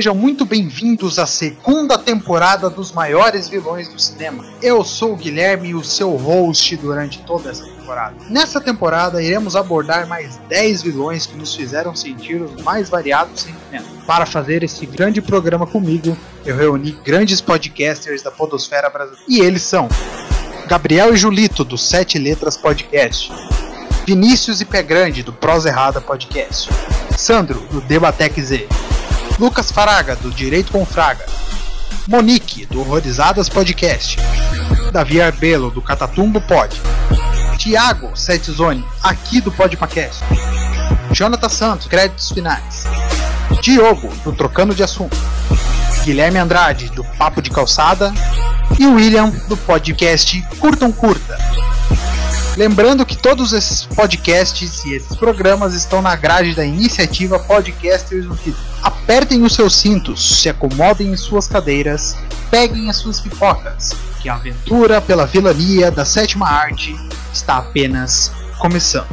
Sejam muito bem-vindos à segunda temporada dos maiores vilões do cinema. Eu sou o Guilherme, o seu host durante toda essa temporada. Nessa temporada, iremos abordar mais 10 vilões que nos fizeram sentir os mais variados sentimentos. Para fazer esse grande programa comigo, eu reuni grandes podcasters da Podosfera Brasileira. E eles são Gabriel e Julito, do Sete Letras Podcast. Vinícius e Pé Grande, do Prosa Errada Podcast. Sandro, do Debatec Z. Lucas Faraga, do Direito com Fraga. Monique, do Horrorizadas Podcast. Davi Arbelo, do Catatumbo Pod. Tiago Setzone, aqui do Podpacast. Jonathan Santos, créditos finais. Diogo, do Trocando de Assunto. Guilherme Andrade, do Papo de Calçada. E William, do podcast Curtam Curta. Lembrando que todos esses podcasts e esses programas estão na grade da iniciativa Podcasters Unidos. Apertem os seus cintos, se acomodem em suas cadeiras, peguem as suas pipocas, que a aventura pela vilania da sétima arte está apenas começando.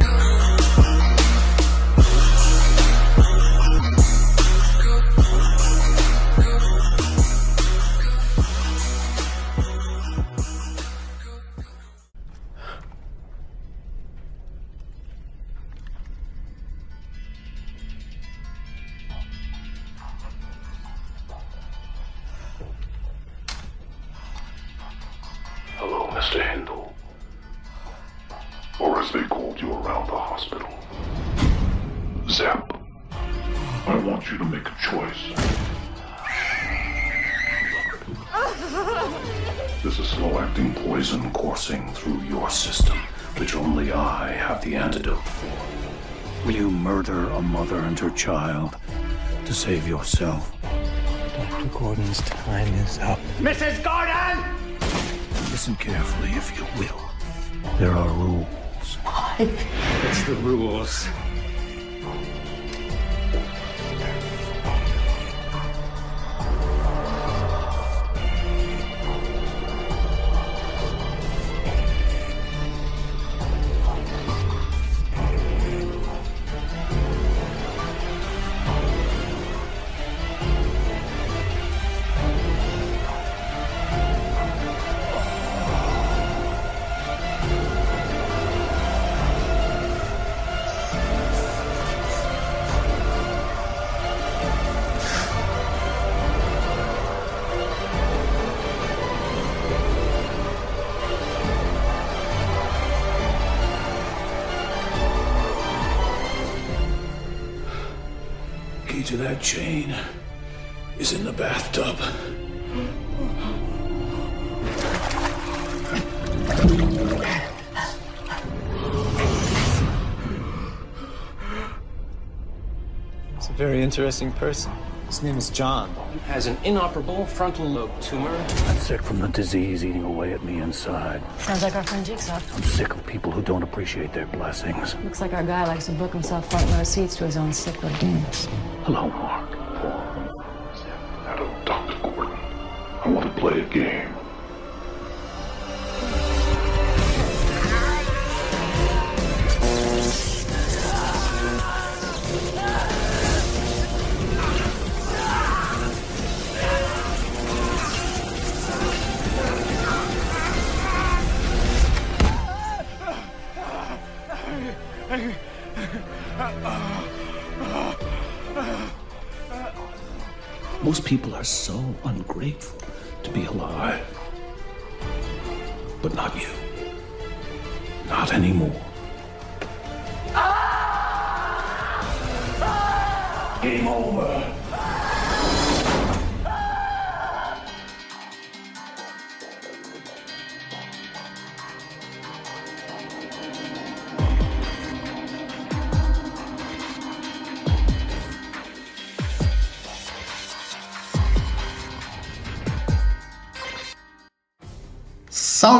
Poison coursing through your system, which only I have the antidote for. Will you murder a mother and her child to save yourself? Dr. Gordon's time is up. Mrs. Gordon! Listen carefully, if you will. There are rules. Why? It's the rules. To that chain is in the bathtub. He's a very interesting person. His name is John. He has an inoperable frontal lobe tumor. I'm sick from the disease eating away at me inside. Sounds like our friend Jigsaw. I'm sick of people who don't appreciate their blessings. Looks like our guy likes to book himself front row seats to his own sick little demons. Hello, Mark. Paul. Hello, Dr. Gordon. I want to play a game. Most people are so ungrateful to be alive. But not you. Not anymore. Game over.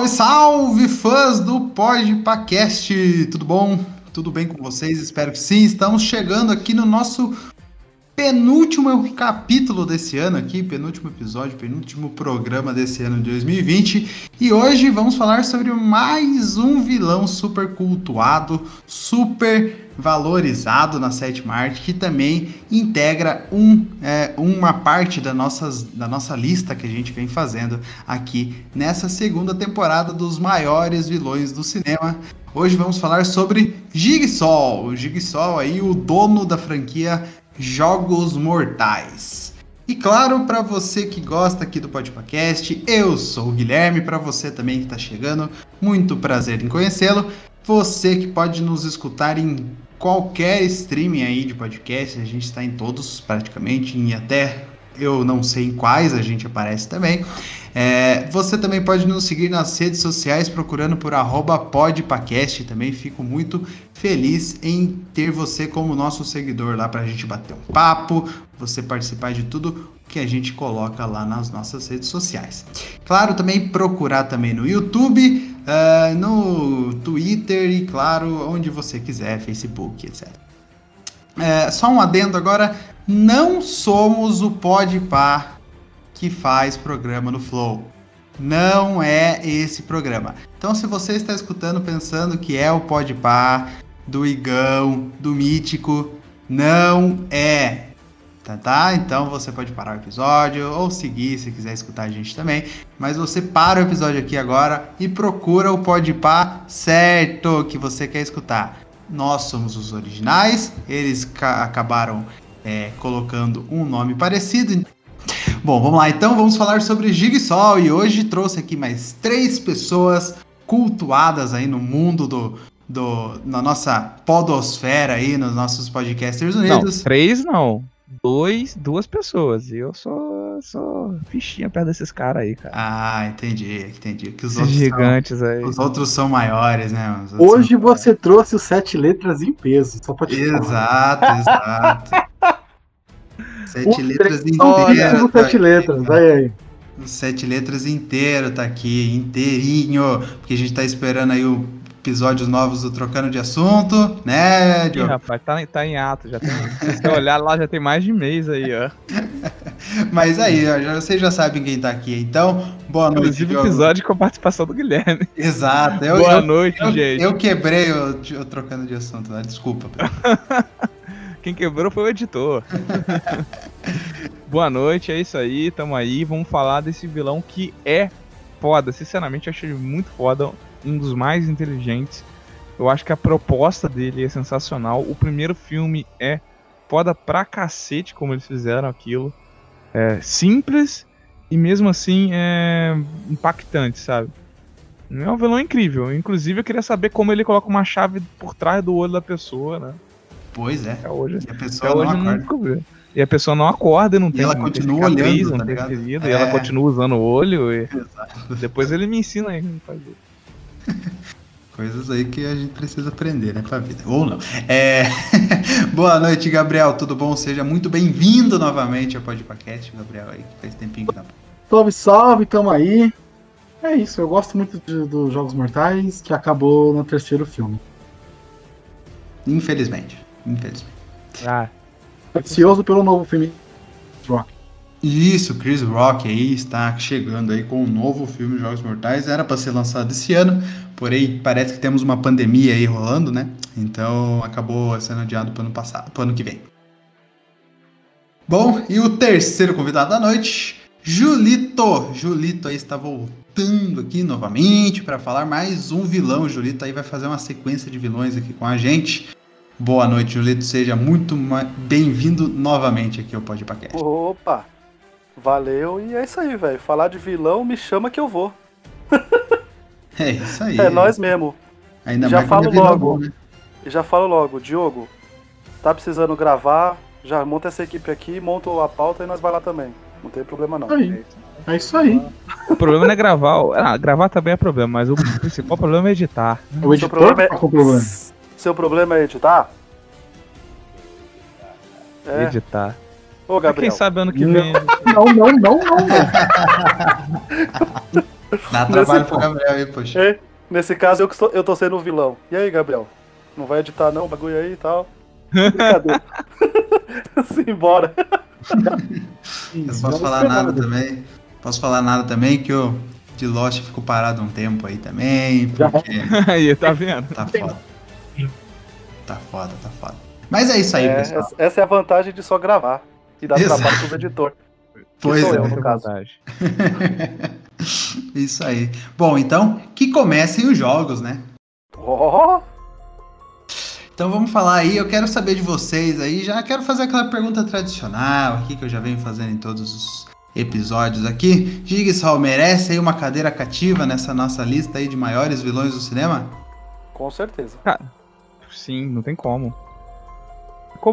Salve, salve, fãs do Podpacast! Tudo bom? Tudo bem com vocês? Espero que sim. Estamos chegando aqui no nosso penúltimo capítulo desse ano aqui, penúltimo episódio, penúltimo programa desse ano de 2020. E hoje vamos falar sobre mais um vilão super cultuado, super valorizado na sétima arte, que também integra um, é, uma parte da, nossas, da nossa lista que a gente vem fazendo aqui nessa segunda temporada dos maiores vilões do cinema. Hoje vamos falar sobre Jigsaw, o Jigsaw aí, o dono da franquia Jogos Mortais. E claro, para você que gosta aqui do Podcast, eu sou o Guilherme, para você também que está chegando, muito prazer em conhecê-lo. Você que pode nos escutar em qualquer streaming aí de podcast, a gente está em todos praticamente, em até eu não sei em quais a gente aparece também. É, você também pode nos seguir nas redes sociais procurando por podpacast. Também fico muito feliz em ter você como nosso seguidor lá para a gente bater um papo, você participar de tudo que a gente coloca lá nas nossas redes sociais. Claro, também procurar também no YouTube, uh, no Twitter e claro, onde você quiser, Facebook, etc. É, só um adendo agora, não somos o Podpah que faz programa no Flow. Não é esse programa. Então, se você está escutando pensando que é o Podpah, do Igão, do Mítico, não é. Tá, tá? Então você pode parar o episódio ou seguir se quiser escutar a gente também. Mas você para o episódio aqui agora e procura o Podpah certo que você quer escutar. Nós somos os originais, eles acabaram é, colocando um nome parecido. Bom, vamos lá então, vamos falar sobre Jigsaw e hoje trouxe aqui mais três pessoas cultuadas aí no mundo do, do na nossa podosfera aí, nos nossos podcasters unidos. Não, três não, dois, duas pessoas. E eu sou, sou fichinha perto desses caras aí, cara. Ah, entendi, entendi. Que os Esses outros gigantes são, aí. Os outros são maiores, né? Hoje são você trouxe os sete letras em peso, só pra te falar. Exato, exato. Sete O letras inteiras. tá sete aqui, letras, cara. vai aí. Os Sete letras inteiro tá aqui, inteirinho. Porque a gente tá esperando aí o episódios novos do Trocando de Assunto, né, Ih, Diogo? rapaz, tá, tá em ato. Já tem, se você olhar lá, já tem mais de mês aí, ó. Mas aí, ó, já, vocês já sabem quem tá aqui. Então, boa noite, Inclusive Diogo. episódio com a participação do Guilherme. Exato. Eu, Boa eu- noite, eu, gente. Eu quebrei o, o Trocando de Assunto, né? Desculpa. Quem quebrou foi o editor. Boa noite, é isso aí, tamo aí. Vamos falar desse vilão que é foda. Sinceramente, eu achei ele muito foda. Um dos mais inteligentes. Eu acho que a proposta dele é sensacional. O primeiro filme é foda pra cacete como eles fizeram aquilo. É simples e mesmo assim é impactante, sabe? É um vilão incrível. Inclusive, eu queria saber como ele coloca uma chave por trás do olho da pessoa, né? Pois é. Até hoje. E a pessoa Até não hoje eu não acorda. E a pessoa não acorda e não tem ela tem continua olhando, não tá tem ligado? ferida, É. e ela continua usando o olho e Exato. depois ele me ensina aí como faz isso. Coisas aí que a gente precisa aprender, né, pra vida. Ou não. É... Boa noite, Gabriel. Tudo bom? Seja muito bem-vindo novamente ao Podpacast, Gabriel, aí, que faz tempinho que tá. Salve, salve, tamo aí. É isso, eu gosto muito dos Jogos Mortais, que acabou no terceiro filme. Infelizmente. Infelizmente. Ah, Ansioso pelo novo filme Rock. Isso, Chris Rock aí está chegando aí com um novo filme Jogos Mortais. Era para ser lançado esse ano, porém parece que temos uma pandemia aí rolando, né? Então acabou sendo adiado para ano passado, para ano que vem. Bom, e o terceiro convidado da noite, Julito. Julito aí está voltando aqui novamente para falar mais um vilão. Julito aí vai fazer uma sequência de vilões aqui com a gente. Boa noite, Julito. Seja muito bem-vindo novamente aqui ao Podpacast. Opa! Valeu, e é isso aí, velho. Falar de vilão, me chama que eu vou. É isso aí. É, nós mesmo. Ainda Já mais falo é logo. bom, né? E já falo logo, Diogo, tá precisando gravar, já monta essa equipe aqui, monta a pauta e nós vai lá também. Não tem problema não. Aí. É isso aí. o problema não é gravar. o- Ah, gravar também é problema, mas o principal problema é editar. O Seu editor problema é... tá com problema. Seu problema é editar? É. Editar. Ô, Gabriel. Quem sabe ano que Não. vem. Não, não, não, não, não. Dá trabalho pro Gabriel aí, poxa. É, nesse caso, eu, que sou- eu tô sendo o vilão. E aí, Gabriel? Não vai editar não o bagulho aí e tal? Brincadeira. Simbora. Eu não posso falar nada também. Posso falar nada também que o de Lost ficou parado um tempo aí também, porque Aí, tá vendo? tá foda. Tá foda, tá foda. Mas é isso aí, É, pessoal. essa- essa é a vantagem de só gravar. E dar Exato. trabalho pros editores. Pois sou é. eu, no caso. Isso aí. Bom, então, que comecem os jogos, né? Ó, Então vamos falar aí, eu quero saber de vocês aí, já quero fazer aquela pergunta tradicional aqui que eu já venho fazendo em todos os episódios aqui. Jigsaw merece aí uma cadeira cativa nessa nossa lista aí de maiores vilões do cinema? com certeza. Sim, não tem como.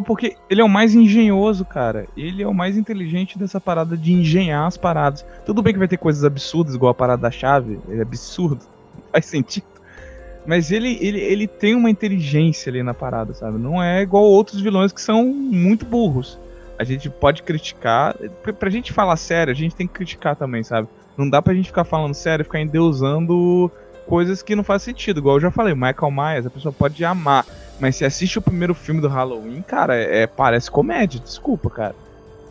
Porque ele é o mais engenhoso, cara. Ele é o mais inteligente dessa parada de engenhar as paradas. Tudo bem que vai ter coisas absurdas, igual a parada da chave. Ele é absurdo. Faz sentido. Mas ele, ele, ele tem uma inteligência ali na parada, sabe? Não é igual outros vilões que são muito burros. A gente pode criticar. Pra, pra gente falar sério, a gente tem que criticar também, sabe? Não dá pra gente ficar falando sério e ficar endeusando coisas que não faz sentido. Igual eu já falei, Michael Myers, a pessoa pode amar. Mas se assiste o primeiro filme do Halloween, cara, é, parece comédia, desculpa, cara.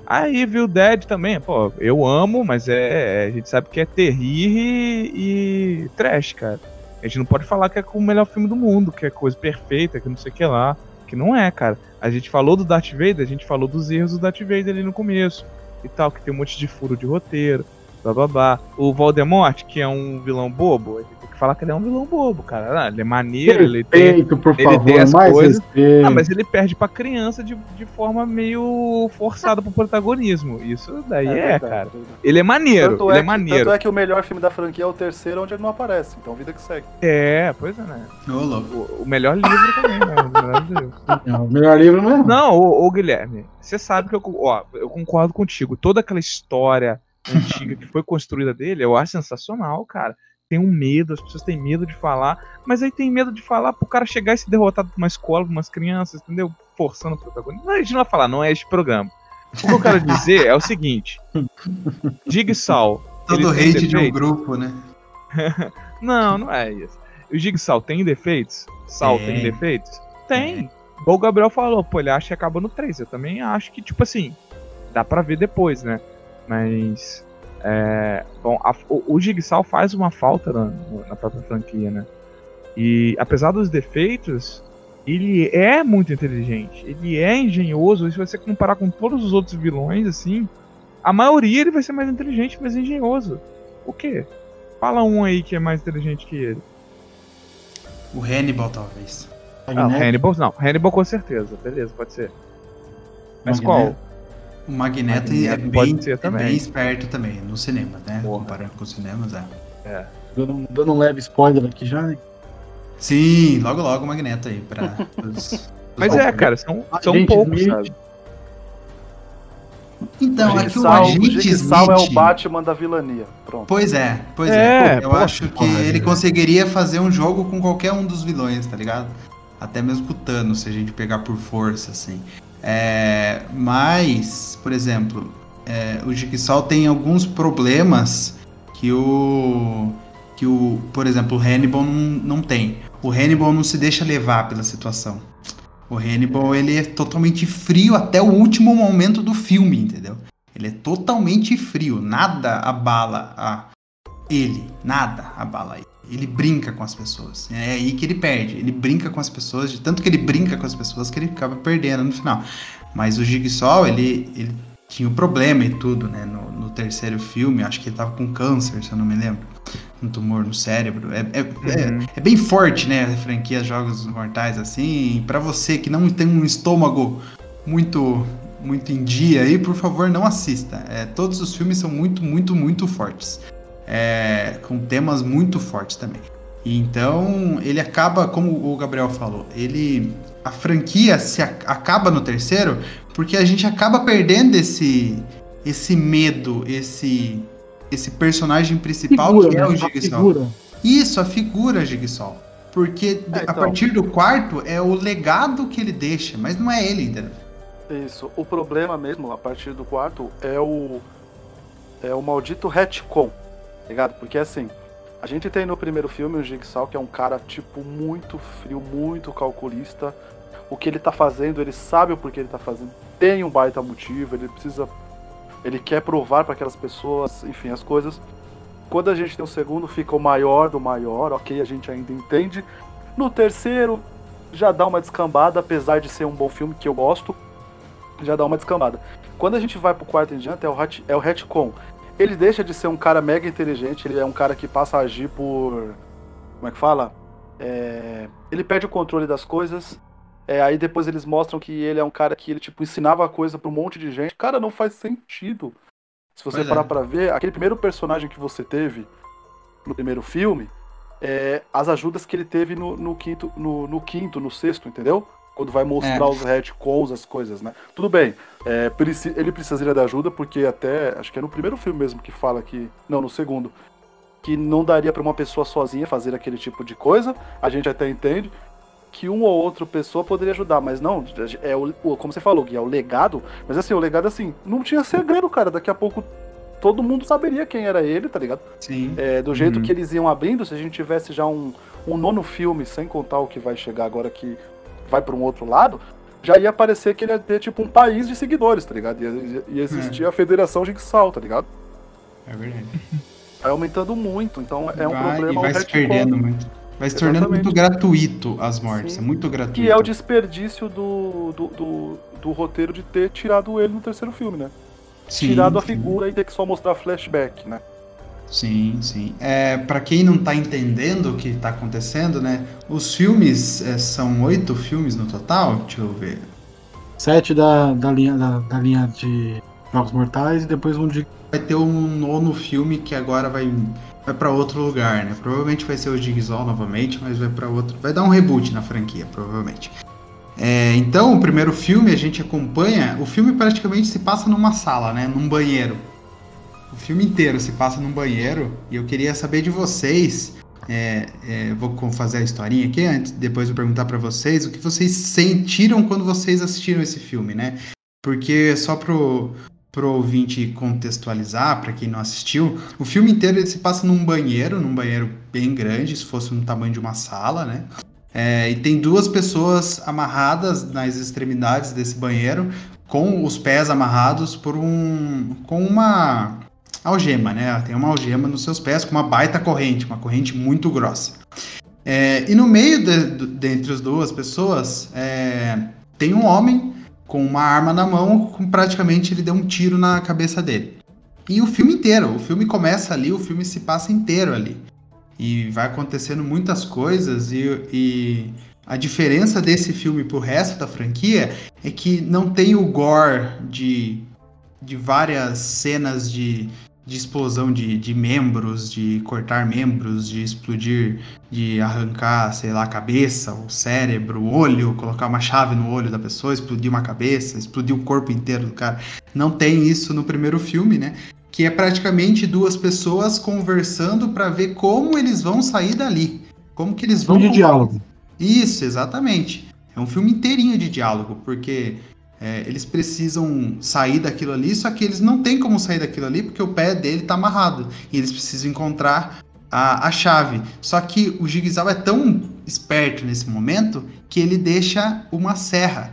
A Evil Dead também, pô, eu amo, mas é, a gente sabe que é terrir e, e trash, cara. A gente não pode falar que é o melhor filme do mundo, que é coisa perfeita, que não sei o que lá. Que não é, cara. A gente falou do Darth Vader, a gente falou dos erros do Darth Vader ali no começo. E tal, que tem um monte de furo de roteiro, blá blá blá. O Voldemort, que é um vilão bobo, a gente que falar que ele é um vilão bobo, cara. Ah, ele é maneiro, ele tem. Por ele tem favor, as mais coisas. respeito. Ah, mas ele perde pra criança de, de forma meio forçada pro protagonismo. Isso daí é, verdade, cara. verdade. Ele é maneiro, Tanto ele é, que, maneiro. tanto é que o melhor filme da franquia é o terceiro, onde ele não aparece. Então, vida que segue. É, pois é, né? O, o melhor livro também, né? O melhor livro. Não, o melhor livro não é? Não, ô, ô, Guilherme, você sabe que eu, ó, eu concordo contigo. Toda aquela história antiga que foi construída dele, eu acho sensacional, cara. Tem um medo, as pessoas têm medo de falar, mas aí tem medo de falar pro cara chegar e ser derrotado por uma escola, por umas crianças, entendeu? Forçando o protagonista. Não, a gente não vai falar, não é este programa. O que eu quero dizer é o seguinte: Jigsaw. Todo hate de um grupo, né? Não, não é isso. O Jigsaw tem defeitos? Sal Tem. tem defeitos? Tem. Igual o Gabriel falou, pô, ele acha que acaba no 3. Eu também acho que, tipo assim, dá pra ver depois, né? Mas. É, bom, a- o, o Jigsaw faz uma falta na, na própria franquia, né? E apesar dos defeitos, ele é muito inteligente. Ele é engenhoso. E se você comparar com todos os outros vilões, assim, a maioria ele vai ser mais inteligente, mais engenhoso. O quê? Fala um aí que é mais inteligente que ele. O Hannibal, talvez. Não, Hannibal não. Hannibal com certeza. Beleza, pode ser. Mas qual? O Magneto, Magneto é, pode bem, ser é bem esperto também, no cinema, né? Porra. Comparando com os cinemas, é. É. Dando, dando um leve spoiler aqui já, né? Sim, logo logo o Magneto aí, pra os- Mas os- é, cara, são, são gente poucos, Smith. sabe? Então, o aqui o Agente Jigsaw é o Smith... Batman da vilania. Pronto. Pois é, pois É, é. Eu pô, acho que porra, ele né? conseguiria fazer um jogo com qualquer um dos vilões, tá ligado? Até mesmo com o Thanos, se a gente pegar por força, assim. É, mas, por exemplo, é, o Jigsaw tem alguns problemas que o. que o. Por exemplo, o Hannibal não, não tem. O Hannibal não se deixa levar pela situação. O Hannibal, ele é totalmente frio até o último momento do filme, entendeu? Ele é totalmente frio, nada abala a ele, nada abala ele. Ele brinca com as pessoas. É aí que ele perde. Ele brinca com as pessoas, de tanto que ele brinca com as pessoas que ele acaba perdendo no final. Mas o Jigsaw, ele, ele tinha um problema e tudo, né? No, no terceiro filme, acho que ele tava com câncer, se eu não me lembro. Um tumor no cérebro. É, é, Uhum. é, é bem forte, né? A franquia Jogos Mortais, assim. Pra você que não tem um estômago muito muito em dia aí, por favor, não assista. É, todos os filmes são muito, muito, muito fortes. É, com temas muito fortes também. E então, ele acaba, como o Gabriel falou, ele. A franquia se a- acaba no terceiro porque a gente acaba perdendo esse esse medo, esse esse personagem principal que é né? o A Jigsaw. figura. Isso, a figura Jigsaw. Porque É, a então. partir do quarto é o legado que ele deixa, mas não é ele, entendeu? Isso. O problema mesmo, a partir do quarto, é o. É o maldito retcon. Ligado? Porque assim, a gente tem no primeiro filme o Jigsaw, que é um cara, tipo, muito frio, muito calculista. O que ele tá fazendo, ele sabe o porquê ele tá fazendo. Tem um baita motivo, ele precisa. Ele quer provar para aquelas pessoas, enfim, as coisas. Quando a gente tem o segundo, fica o maior do maior, ok, a gente ainda entende. No terceiro, já dá uma descambada, apesar de ser um bom filme que eu gosto, já dá uma descambada. Quando a gente vai pro quarto em diante, é o, hat, é o retcon. Ele deixa de ser um cara mega inteligente, ele é um cara que passa a agir por. Como é que fala? É, ele perde o controle das coisas. É, aí depois eles mostram que ele é um cara que ele, tipo, ensinava a coisa pra um monte de gente. Cara, não faz sentido. Se você Pois parar é. pra ver, aquele primeiro personagem que você teve no primeiro filme, é, as ajudas que ele teve no, no quinto, no, no quinto, no sexto, entendeu? Quando vai mostrar É. os retcons, as coisas, né? Tudo bem, é, ele precisaria de ajuda, porque até, acho que é no primeiro filme mesmo que fala que. Não, no segundo. Que não daria pra uma pessoa sozinha fazer aquele tipo de coisa. A gente até entende que uma ou outra pessoa poderia ajudar, mas não, é o- como você falou, Gui, é o legado. Mas assim, o legado assim, não tinha segredo, cara. Daqui a pouco todo mundo saberia quem era ele, tá ligado? Sim. É, do jeito Uhum. que eles iam abrindo, se a gente tivesse já um, um nono filme, sem contar o que vai chegar agora que vai pra um outro lado, já ia parecer que ele ia ter tipo um país de seguidores, tá ligado? Ia, ia- existir a Federação Jigsaw, tá ligado? É verdade. Vai aumentando muito, então é um vai, problema. e vai se perdendo muito. Vai se tornando Exatamente. muito gratuito as mortes. Sim. É muito gratuito. Que é o desperdício do, do, do, do roteiro de ter tirado ele no terceiro filme, né? Sim, tirado a sim. figura e ter que só mostrar flashback, né? Sim, sim. É, para quem não tá entendendo o que tá acontecendo, né? Os filmes é, são oito filmes no total. Deixa eu ver. Sete da, da, linha, da, da linha de Jogos Mortais e depois um de. Vai ter um nono filme que agora vai, vai para outro lugar, né? Provavelmente vai ser o Jigsaw novamente, mas vai para outro. Vai dar um reboot na franquia, provavelmente. É, então, o primeiro filme a gente acompanha. O filme praticamente se passa numa sala, né? Num banheiro. O filme inteiro se passa num banheiro. E eu queria saber de vocês. é, é, vou fazer a historinha aqui antes, depois eu perguntar pra vocês o que vocês sentiram quando vocês assistiram esse filme, né? Porque só pro, pro ouvinte contextualizar, pra quem não assistiu, o filme inteiro se passa num banheiro, num banheiro bem grande, se fosse no tamanho de uma sala, né? É, e tem duas pessoas amarradas nas extremidades desse banheiro, com os pés amarrados por um. com uma algema, né? Tem uma algema nos seus pés com uma baita corrente, uma corrente muito grossa. É, e no meio de, de- dentre as duas pessoas é, tem um homem com uma arma na mão, com praticamente ele deu um tiro na cabeça dele. E o filme inteiro, o filme começa ali, o filme se passa inteiro ali. E vai acontecendo muitas coisas e, e a diferença desse filme pro resto da franquia é que não tem o gore de, de várias cenas de, de explosão de, de membros, de cortar membros, de explodir, de arrancar, sei lá, a cabeça, o cérebro, o olho, colocar uma chave no olho da pessoa, explodir uma cabeça, explodir o corpo inteiro do cara. Não tem isso no primeiro filme, né? Que é praticamente duas pessoas conversando para ver como eles vão sair dali. Como que eles vão. de diálogo. Isso, exatamente. É um filme inteirinho de diálogo, porque é, eles precisam sair daquilo ali, só que eles não têm como sair daquilo ali porque o pé dele tá amarrado. E eles precisam encontrar a, a chave. Só que o Jigsaw é tão esperto nesse momento que ele deixa uma serra.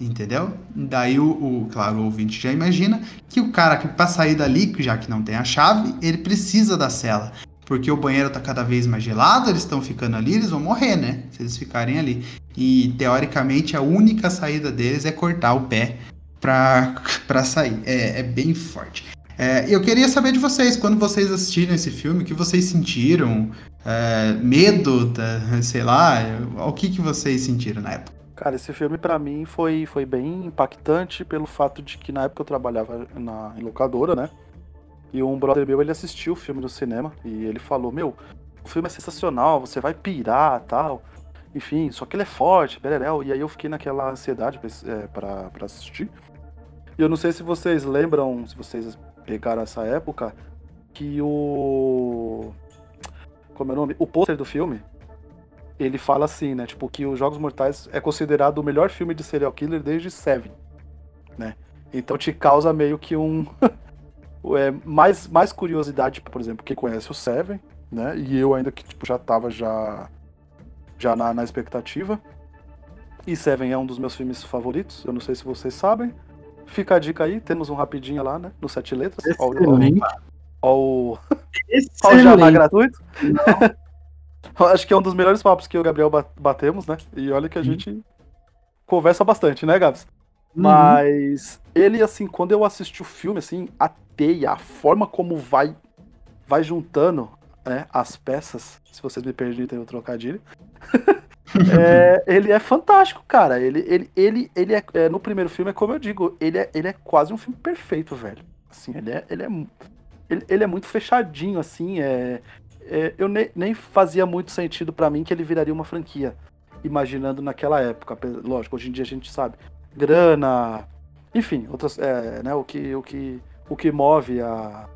Entendeu? Daí o, o- claro, o ouvinte já imagina que o cara que para sair dali, já que não tem a chave, ele precisa da cela. Porque o banheiro tá cada vez mais gelado, eles estão ficando ali, eles vão morrer, né? Se eles ficarem ali. E teoricamente a única saída deles é cortar o pé pra sair. É, é bem forte. É, eu queria saber de vocês, quando vocês assistiram esse filme, o que vocês sentiram? É, medo, tá, sei lá, o que, que vocês sentiram na época? Cara, esse filme pra mim foi, foi bem impactante pelo fato de que na época eu trabalhava na, locadora, né? E um brother meu, ele assistiu o filme no cinema e ele falou, meu, o filme é sensacional, você vai pirar tal. Enfim, só que ele é forte, bereréu. E aí eu fiquei naquela ansiedade pra, é, pra assistir. E eu não sei se vocês lembram, se vocês pegaram essa época, que o... Como é o nome? O pôster do filme, ele fala assim, né? Tipo, que os Jogos Mortais é considerado o melhor filme de serial killer desde Seven, né? Então te causa meio que um é, mais, mais curiosidade, por exemplo, quem conhece o Seven, né? E eu ainda que tipo, já tava já, já na, na expectativa. E Seven é um dos meus filmes favoritos, eu não sei se vocês sabem. Fica a dica aí, temos um rapidinho lá, né? No Sete Letras. Excelente. Ó o. Ó o jabá gratuito. Acho que é um dos melhores papos que eu e o Gabriel batemos, né? E olha que a gente conversa bastante, né, Gabs? Uhum. Mas ele, assim, quando eu assisti o filme, assim, a teia, a forma como vai vai juntando né, as peças, se vocês me permitem o trocadilho, é, ele é fantástico, cara. Ele, ele, ele, ele é, é, No primeiro filme, é como eu digo, ele é, ele é quase um filme perfeito, velho. Assim, ele é. Ele é, ele, ele é muito fechadinho, assim. É, é eu ne, nem fazia muito sentido para mim que ele viraria uma franquia. Imaginando naquela época. Lógico, hoje em dia a gente sabe. Grana. Enfim, outras. É, né, o, que, o, que, o que move a,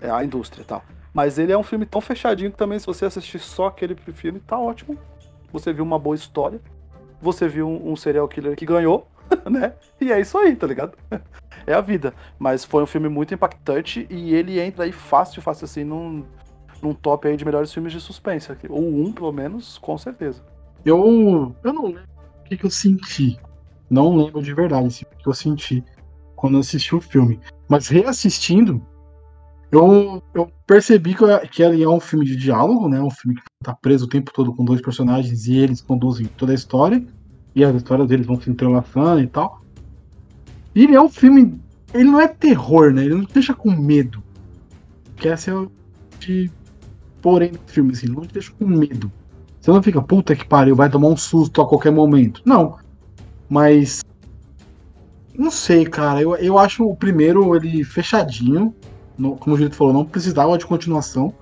é, a indústria e tal. Mas ele é um filme tão fechadinho que também, se você assistir só aquele filme, tá ótimo. Você viu uma boa história. Você viu um, um serial killer que ganhou, né? E é isso aí, tá ligado? É a vida. Mas foi um filme muito impactante e ele entra aí fácil, fácil assim, num, num top aí de melhores filmes de suspense. Ou um, pelo menos, com certeza. Eu. Eu não lembro o que, que eu senti. Não lembro de verdade o que eu senti quando eu assisti o filme. Mas reassistindo, eu, eu percebi que, que ele é um filme de diálogo, né? Um filme que tá preso o tempo todo com dois personagens e eles conduzem toda a história. E as histórias deles vão se entrelaçando e tal. E ele é um filme. Ele não é terror, né? Ele não deixa com medo. Que essa é o de porém filme, assim, não te deixa com medo. Você não fica, puta que pariu, vai tomar um susto a qualquer momento. Não. Mas. Não sei, cara. Eu, eu acho o primeiro ele fechadinho como o Julito falou, não precisava de continuação.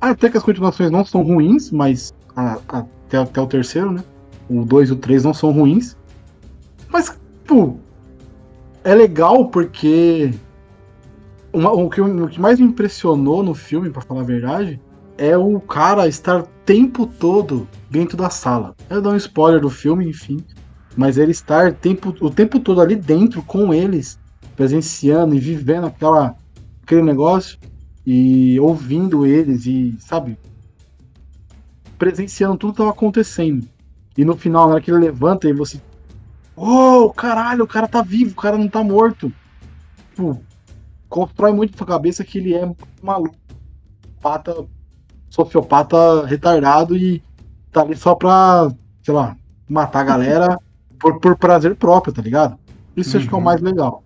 Até que as continuações não são ruins, mas a, a, até, até o terceiro, né? O 2 e o 3 não são ruins. Mas, pô, é legal porque uma, o, que, o que mais me impressionou no filme, para falar a verdade, é o cara estar tempo todo dentro da sala. Eu dou um spoiler do filme, enfim. Mas ele estar tempo, o tempo todo ali dentro com eles, presenciando e vivendo aquela aquele negócio e ouvindo eles e, sabe, presenciando tudo que tava acontecendo. E no final, na hora que ele levanta e você. Oh, caralho, o cara tá vivo, o cara não tá morto. Tipo, constrói muito sua cabeça que ele é maluco. Pata, sociopata retardado e tá ali só pra, sei lá, matar a galera por, por prazer próprio, tá ligado? Isso uhum. acho que é o uhum. mais legal.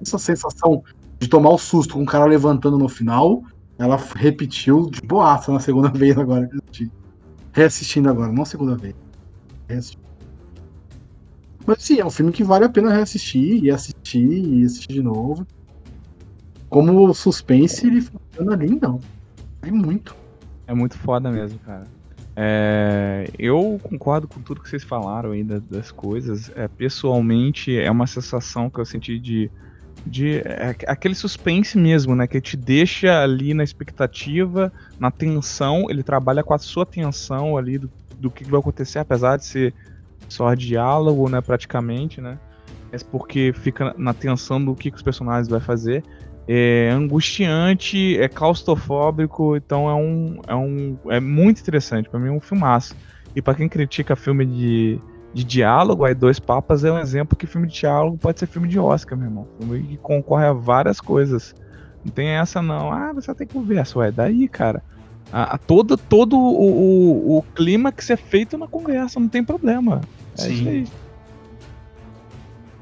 Essa sensação de tomar o susto com o cara levantando no final, ela repetiu de boaça na segunda vez agora. Reassistindo agora, não a segunda vez. Reassistindo. Mas sim, é um filme que vale a pena reassistir e assistir e assistir de novo. Como suspense, ele funciona ali, não. É muito. É muito foda mesmo, cara. É, eu concordo com tudo que vocês falaram aí das, das coisas. É, pessoalmente, é uma sensação que eu senti de de é, aquele suspense mesmo, né? Que te deixa ali na expectativa, na tensão. Ele trabalha com a sua tensão ali do, do que vai acontecer, apesar de ser só diálogo, né? Praticamente, né? É porque fica na tensão do que, que os personagens vão fazer. É angustiante, é claustrofóbico, então é um, é um é muito interessante para mim é um filmaço. E para quem critica filme de de diálogo, aí Dois Papas é um exemplo que filme de diálogo pode ser filme de Oscar, meu irmão. Filme que concorre a várias coisas. Não tem essa não. Ah, você tem conversa. Ué, daí, cara. A, a todo todo o, o, o clima que é feito na conversa, não tem problema. É Sim. isso aí.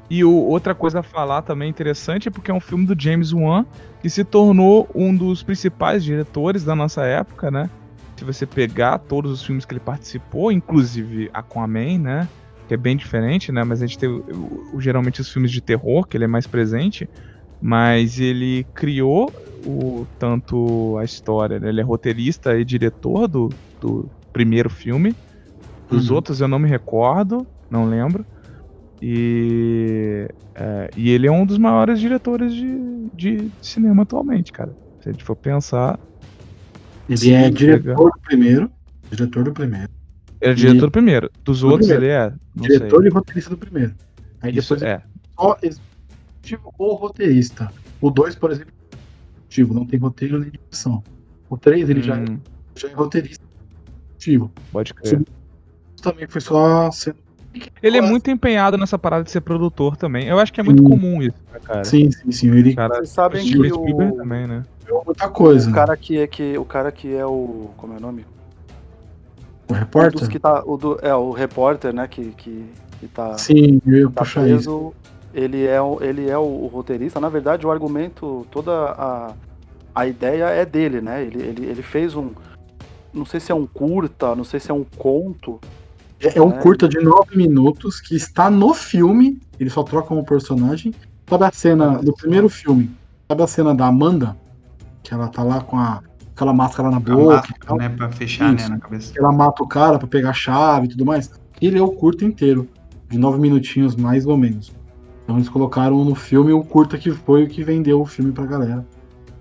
E o, outra coisa a falar também interessante é porque é um filme do James Wan que se tornou um dos principais diretores da nossa época, né? Se você pegar todos os filmes que ele participou, inclusive Aquaman, né? que é bem diferente, né? Mas a gente tem geralmente os filmes de terror, que ele é mais presente, mas ele criou o tanto a história, né? ele é roteirista e diretor do, do primeiro filme. Dos uhum. outros eu não me recordo, não lembro. E, é, e ele é um dos maiores diretores de, de cinema atualmente, cara. Se a gente for pensar. Ele é diretor do primeiro. Diretor do primeiro. Ele é diretor do primeiro. Dos do outros primeiro. ele é. diretor sei. e roteirista do primeiro. Aí Isso, depois é. Só, executivo ou roteirista. O 2, por exemplo, é executivo, não tem roteiro nem direção. O 3, ele já, Hum, já é roteirista executivo. pode crer. Também foi só sendo. Ele é muito empenhado nessa parada de ser produtor também. Eu acho que é muito Sim. comum isso, né, cara? Sim, sim, sim. Ele Cara, Vocês sabem que o, também, né? é muita coisa. o cara que é que o cara que é o como é o nome? O Um repórter? dos que tá o do, é o repórter, né, que que, que tá Sim, eu ia tá puxar isso. preso. Ele é o, ele é o, o roteirista. Na verdade, o argumento, toda a a ideia é dele, né? Ele, ele, ele fez um não sei se é um curta, não sei se é um conto. É, é um É. curta de 9 minutos que está no filme, ele só troca um personagem. Sabe a cena do primeiro filme? Sabe a cena da Amanda? Que ela tá lá com a, aquela máscara na boca máscara, né? Pra fechar, né, Isso. na cabeça. ela mata o cara pra pegar a chave e tudo mais. Ele é o curta inteiro, de nove minutinhos mais ou menos. Então eles colocaram no filme o curta que foi o que vendeu o filme pra galera.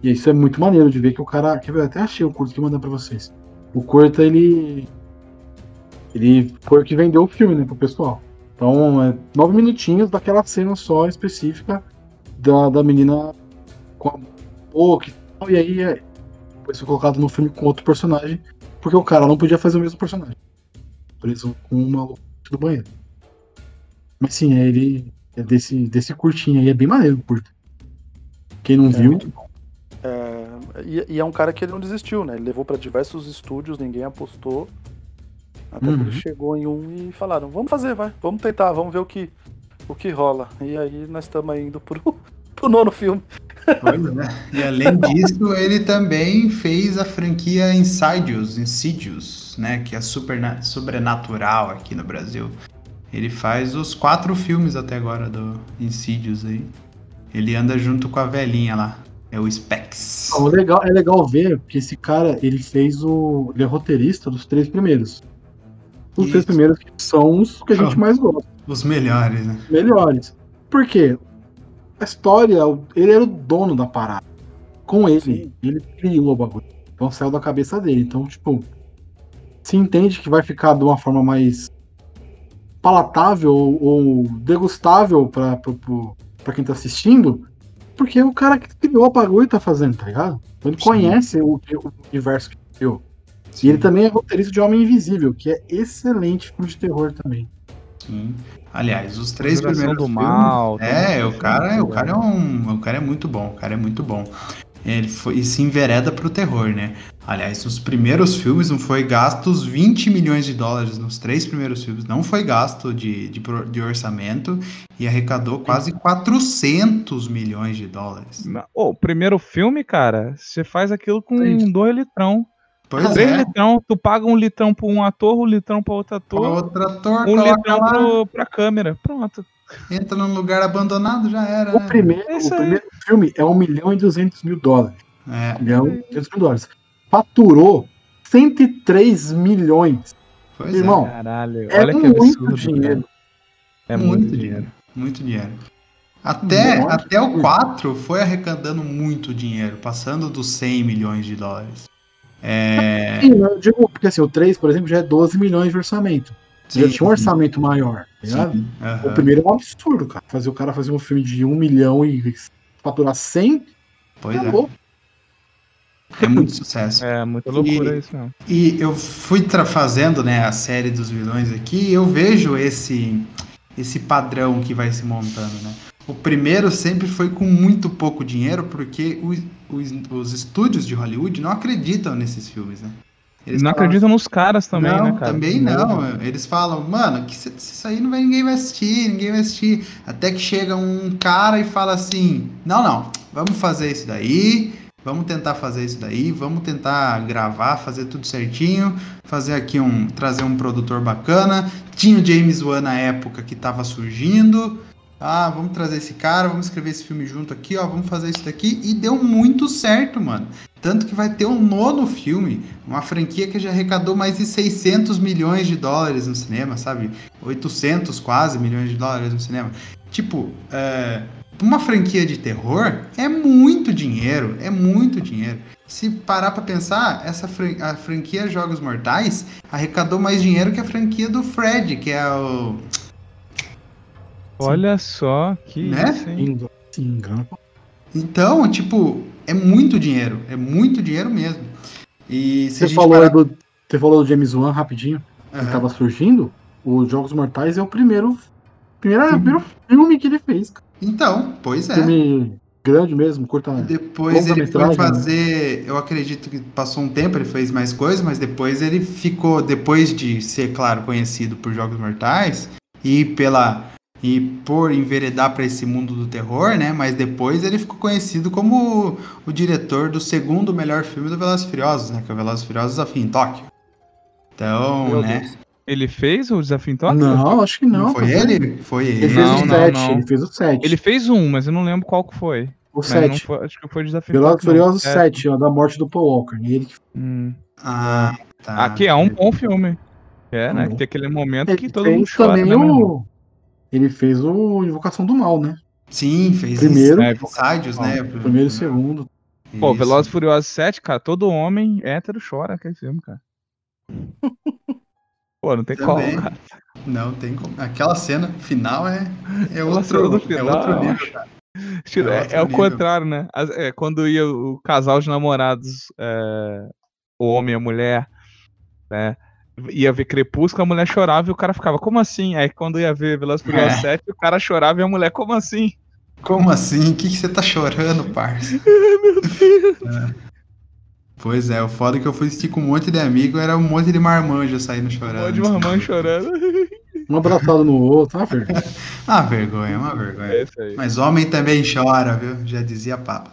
E isso é muito maneiro de ver que o cara. Quer ver? Eu até achei o curta que eu mandar pra vocês. O curta, ele. Ele foi o que vendeu o filme, né, pro pessoal. Então, é nove minutinhos daquela cena só específica da, da menina com a boca e tal. E aí é, depois foi colocado no filme com outro personagem, porque o cara não podia fazer o mesmo personagem. Preso com um maluco do banheiro. Mas sim, é ele é desse, desse curtinho aí, é bem maneiro o curto. Quem não viu, É, e, e é um cara que ele não desistiu, né? Ele levou pra diversos estúdios, ninguém apostou. Até que Uhum. ele chegou em um e falaram: "Vamos fazer, vai. Vamos tentar, vamos ver o que o que rola". E aí nós estamos indo pro pro nono filme. Pois é. E além disso, ele também fez a franquia Insidious, Insidious, né? Que é superna- sobrenatural aqui no Brasil. Ele faz os quatro filmes até agora do Insidious aí. Ele anda junto com a velhinha lá. É o Specs. o legal, é legal ver que esse cara, ele fez o. Ele é roteirista dos três primeiros. Os três primeiros que são os que a gente Ah. mais gosta. Os melhores, né? melhores. Por quê? A história, ele era o dono da parada. Com ele, Sim. ele criou o bagulho. Então saiu da cabeça dele. Então, tipo, se entende que vai ficar de uma forma mais palatável ou, degustável pra quem tá assistindo, porque o cara que criou o bagulho tá fazendo, tá ligado? Então ele Sim. conhece o, o universo que criou. E ele também é roteirista de Homem Invisível, que é excelente filme de terror também. Sim. Aliás, os três primeiros do filmes- Mal, É, o cara, o cara é um, o cara é muito bom, o cara é muito bom. Ele foi, e se envereda pro terror, né? Aliás, os primeiros filmes não foi gastos 20 milhões de dólares nos três primeiros filmes, não foi gasto de, de, de orçamento e arrecadou quase 400 milhões de dólares. O primeiro filme, cara, você faz aquilo com Sim. dois litrão. Pois Três é, litrão, tu paga um litrão pra um ator, um litrão pra outro ator, outro ator, um litrão lá, pro, pra câmera. Pronto. entra num lugar abandonado, já era. O né? primeiro, É o primeiro filme é 1 milhão e 200 mil dólares. É, 1 milhão e 200 mil dólares. Faturou 103 milhões. pois Irmão, Caralho, É olha que muito absurdo. dinheiro. cara. É muito, dinheiro. Muito dinheiro. Até, Muito até o dinheiro. 4 foi arrecadando muito dinheiro, passando dos 100 milhões de dólares. É, Sim, eu digo, porque assim, o 3, por exemplo, já é 12 milhões de orçamento. já sim, tinha um orçamento maior, tá aham. O primeiro é um absurdo, cara. Fazer o cara fazer um filme de 1 milhão e faturar 100, Pois tá é, é muito sucesso. É, muita loucura E- isso mesmo. E eu fui fazendo né, a série dos vilões aqui e eu vejo esse, esse padrão que vai se montando, né? O primeiro sempre foi com muito pouco dinheiro, porque os, os, os estúdios de Hollywood não acreditam nesses filmes, né? Eles não falam, acreditam nos caras também, não, né, cara? também não. Eles falam, mano, que se- isso aí não vai, ninguém vai assistir, ninguém vai assistir. Até que chega um cara e fala assim: não, não, vamos fazer isso daí, vamos tentar fazer isso daí, vamos tentar gravar, fazer tudo certinho, fazer aqui um. trazer um produtor bacana. Tinha o James Wan na época que tava surgindo. Ah, vamos trazer esse cara, vamos escrever esse filme junto aqui, ó, vamos fazer isso daqui. E deu muito certo, mano. Tanto que vai ter um nono filme, uma franquia que já arrecadou mais de 600 milhões de dólares no cinema, sabe? 800 quase milhões de dólares no cinema. Tipo, é, uma franquia de terror é muito dinheiro, é muito dinheiro. Se parar pra pensar, essa fran- a franquia Jogos Mortais arrecadou mais dinheiro que a franquia do Fred, que é o Olha só que Né? isso? Sim. Então, tipo, é muito dinheiro. É muito dinheiro mesmo. E Você falou, parar- do, você falou do James Wan rapidinho, que Aham. tava surgindo. Os Jogos Mortais é o primeiro, primeira, primeiro filme que ele fez. cara. Então, pois é. Filme grande mesmo, curta. Depois ele foi longa-metragem, né? fazer. Eu acredito que passou um tempo, ele fez mais coisas, mas depois ele ficou. Depois de ser, claro, conhecido por Jogos Mortais e pela. E por enveredar para esse mundo do terror, né? Mas depois ele ficou conhecido como o, o diretor do segundo melhor filme do Velozes e Furiosos, né? Que é o Velozes e Furiosos Desafio em Tóquio. Então, Meu né? Deus. Ele fez o desafio em Tóquio? Não, acho que não. Não foi ele? Foi ele. Ele fez Não, o não, 7, não. ele fez o 7. Ele fez um, mas eu não lembro qual que foi. O Mas não 7. foi- acho que foi o desafio em Velozes e. Furiosos É. 7, ó, da morte do Paul Walker. Ele que Hum. Ah, tá. Aqui é um bom filme. É, né? Uhum. Que tem aquele momento ele que todo mundo chora, também né, o. Ele fez o Invocação do Mal, né? Sim, fez Primeiro. É, ensaios, né? Primeiro e segundo. Pô, Isso. Velozes e Furiosos 7, cara, todo homem hétero chora aquele filme, cara. Pô, não tem Também. como, cara. Não tem como. Aquela cena final é, é, Aquela outro, cena do é final, outro nível, cara. Tira- É É, é o contrário, né? É, quando ia o casal de namorados, é, o homem e a mulher, né? Ia ver Crepúsculo, a mulher chorava e o cara ficava, como assim? Aí quando ia ver Velozes Furiosos É. 7, o cara chorava e a mulher, como assim? Como assim? O que, que você tá chorando, parça? Meu Deus. É. Pois é, o foda é que eu fui assistir com um monte de amigo, era um monte de marmanjo saindo chorando. Pô de mamãe chorando. Um abraçado no outro, ah, velho. Uma vergonha, uma vergonha. É isso aí. Mas homem também chora, viu? Já dizia Papa.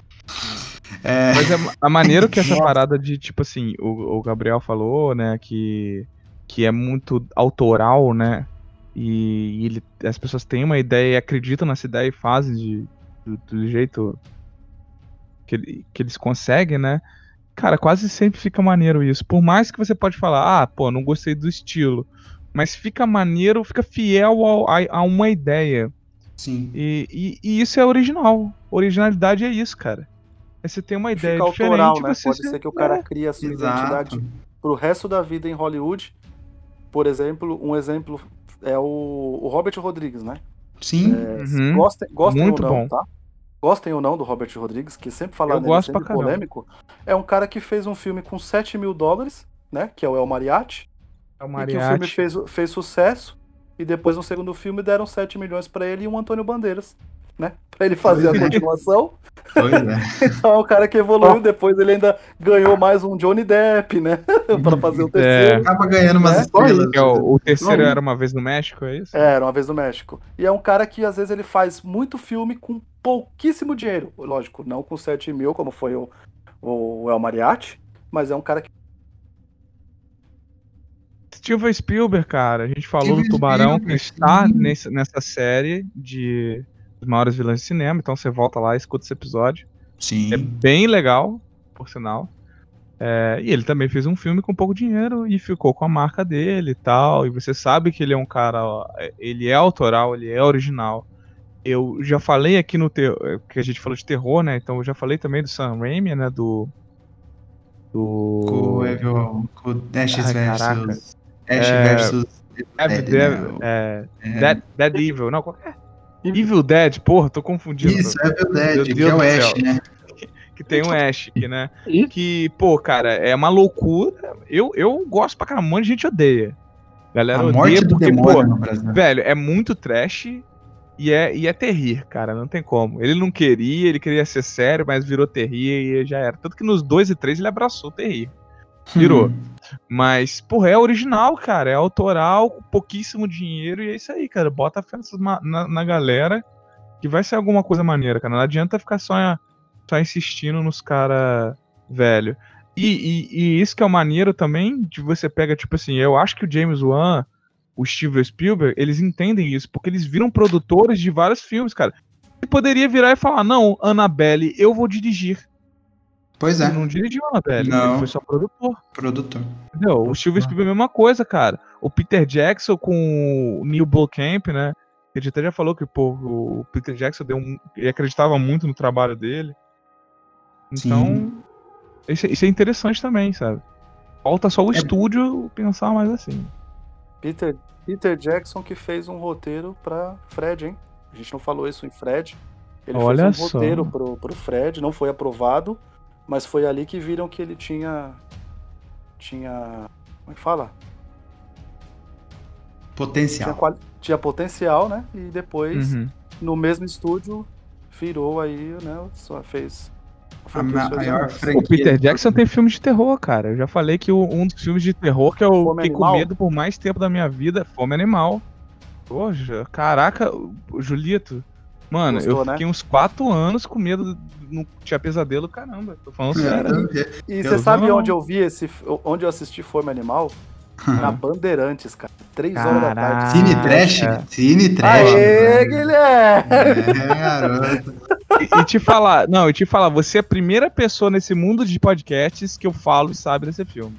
É, Mas é a maneira que essa parada de, tipo assim, o, o Gabriel falou, né, que, que é muito autoral, né? E, e ele, as pessoas têm uma ideia e acreditam nessa ideia e fazem de, do, do jeito que, ele- que eles conseguem, né? Cara, quase sempre fica maneiro isso. Por mais que você pode falar, ah, pô, não gostei do estilo. Mas fica maneiro, fica fiel ao- a, a uma ideia. sim. E, e- e isso é original. Originalidade é isso, cara. É você tem uma ideia Fica diferente. autoral, né? você Pode se- ser que o cara é. crie a sua Exato. identidade pro resto da vida em Hollywood. Por exemplo, um exemplo é o, o Robert Rodrigues, né? Sim. É, Uhum. Gostem, gostem Muito ou não, bom. tá? Gostem ou não do Robert Rodrigues, que sempre fala Eu nele, gosto sempre polêmico. É um cara que fez um filme com 7 mil dólares, né? Que é o El Mariachi. É o E que o filme mariachi. fez, fez sucesso. E depois, no segundo filme, deram 7 milhões pra ele e um Antônio Bandeiras, né? Pra ele fazer a Pois é. continuação. Pois é. Então é um cara que evoluiu. Depois ele ainda ganhou mais um Johnny Depp, né? pra fazer o É. terceiro. Acaba ganhando umas É, estrelas. Que é o, o terceiro Não. era uma vez no México, é isso? É, era uma vez no México. E é um cara que às vezes ele faz muito filme com pouquíssimo dinheiro. Lógico, não com 7 mil, como foi o, o El Mariachi, mas é um cara que. Steven Spielberg, cara, a gente falou Steven do Tubarão que Spielberg, está sim. nesse, nessa série de os maiores vilões de cinema, então você volta lá e escuta esse episódio. Sim. É bem legal, por sinal. É, e ele também fez um filme com pouco dinheiro e ficou com a marca dele e tal. E você sabe que ele é um cara, ó, ele é autoral, ele é original. Eu já falei aqui no ter que a gente falou de terror, né? Então eu já falei também do Sam Raimi, né? Do do Com Evil. Com Ash versus. Ash É, versus. Evil Dead, Dead, né? é, É. Dead, Evil, não, qual que é? Evil Dead, porra, tô confundindo. Isso, Evil Meu Dead, que é o Ash, né? que tem um Ash aqui, né? Que, pô, cara, é uma loucura. Eu, eu gosto pra caramba, um monte de gente odeia. Galera A odeia morte do porque, demônio pô, no Brasil. velho, é muito trash e é, e é terrir, cara, não tem como. Ele não queria, ele queria ser sério, mas virou terrir e já era. Tanto que nos dois e três ele abraçou o terrir. Virou. Hum. Mas, porra, é original, cara. É autoral, com pouquíssimo dinheiro, e é isso aí, cara. Bota a fé na, na galera que vai ser alguma coisa maneira, cara. Não adianta ficar só, só insistindo nos cara velho. E, e, e isso que é o maneiro também, de você pega, tipo assim, eu acho que o James Wan, o Steven Spielberg, eles entendem isso, porque eles viram produtores de vários filmes, cara. E poderia virar e falar, não, Annabelle, eu vou dirigir. Pois é, Ele não dirigiu Annabelle, Não. ele foi só produtor. produtor. Entendeu? O Steven Spielberg é a mesma coisa, cara. O Peter Jackson com o Neil Blomkamp, né? A gente até já falou que pô, o Peter Jackson deu um, ele acreditava muito no trabalho dele. Então, isso, é- isso é interessante também, sabe? Falta só o É- estúdio pensar mais assim. Peter, Peter Jackson que fez um roteiro pra Fred, hein? A gente não falou isso em Fred. Ele Olha fez um só. roteiro pro, pro Fred, não foi aprovado, mas foi ali que viram que ele tinha. Tinha. Como é que fala? Tinha, Potencial. quali- tinha potencial, né? E depois, Uhum. no mesmo estúdio, virou aí, né? Só fez. A maior franquia. O Peter Jackson tem filme de terror, cara. Eu já falei que o- um dos filmes de terror que eu Fome fiquei com Animal? medo por mais tempo da minha vida é Fome Animal. Poxa, caraca, Julito. Mano, Gostou, eu né? fiquei uns quatro anos com medo, não tinha pesadelo, caramba. Tô falando É, sério. E Eu você sabe não. onde eu vi esse. onde eu assisti Fome Animal? Na Bandeirantes, cara. Três horas da tarde. Cine Trash? É. Cine Trash. Aê, Guilherme! É, garoto. E, e te falar, não, e te falar, você é a primeira pessoa nesse mundo de podcasts que eu falo e sabe desse filme.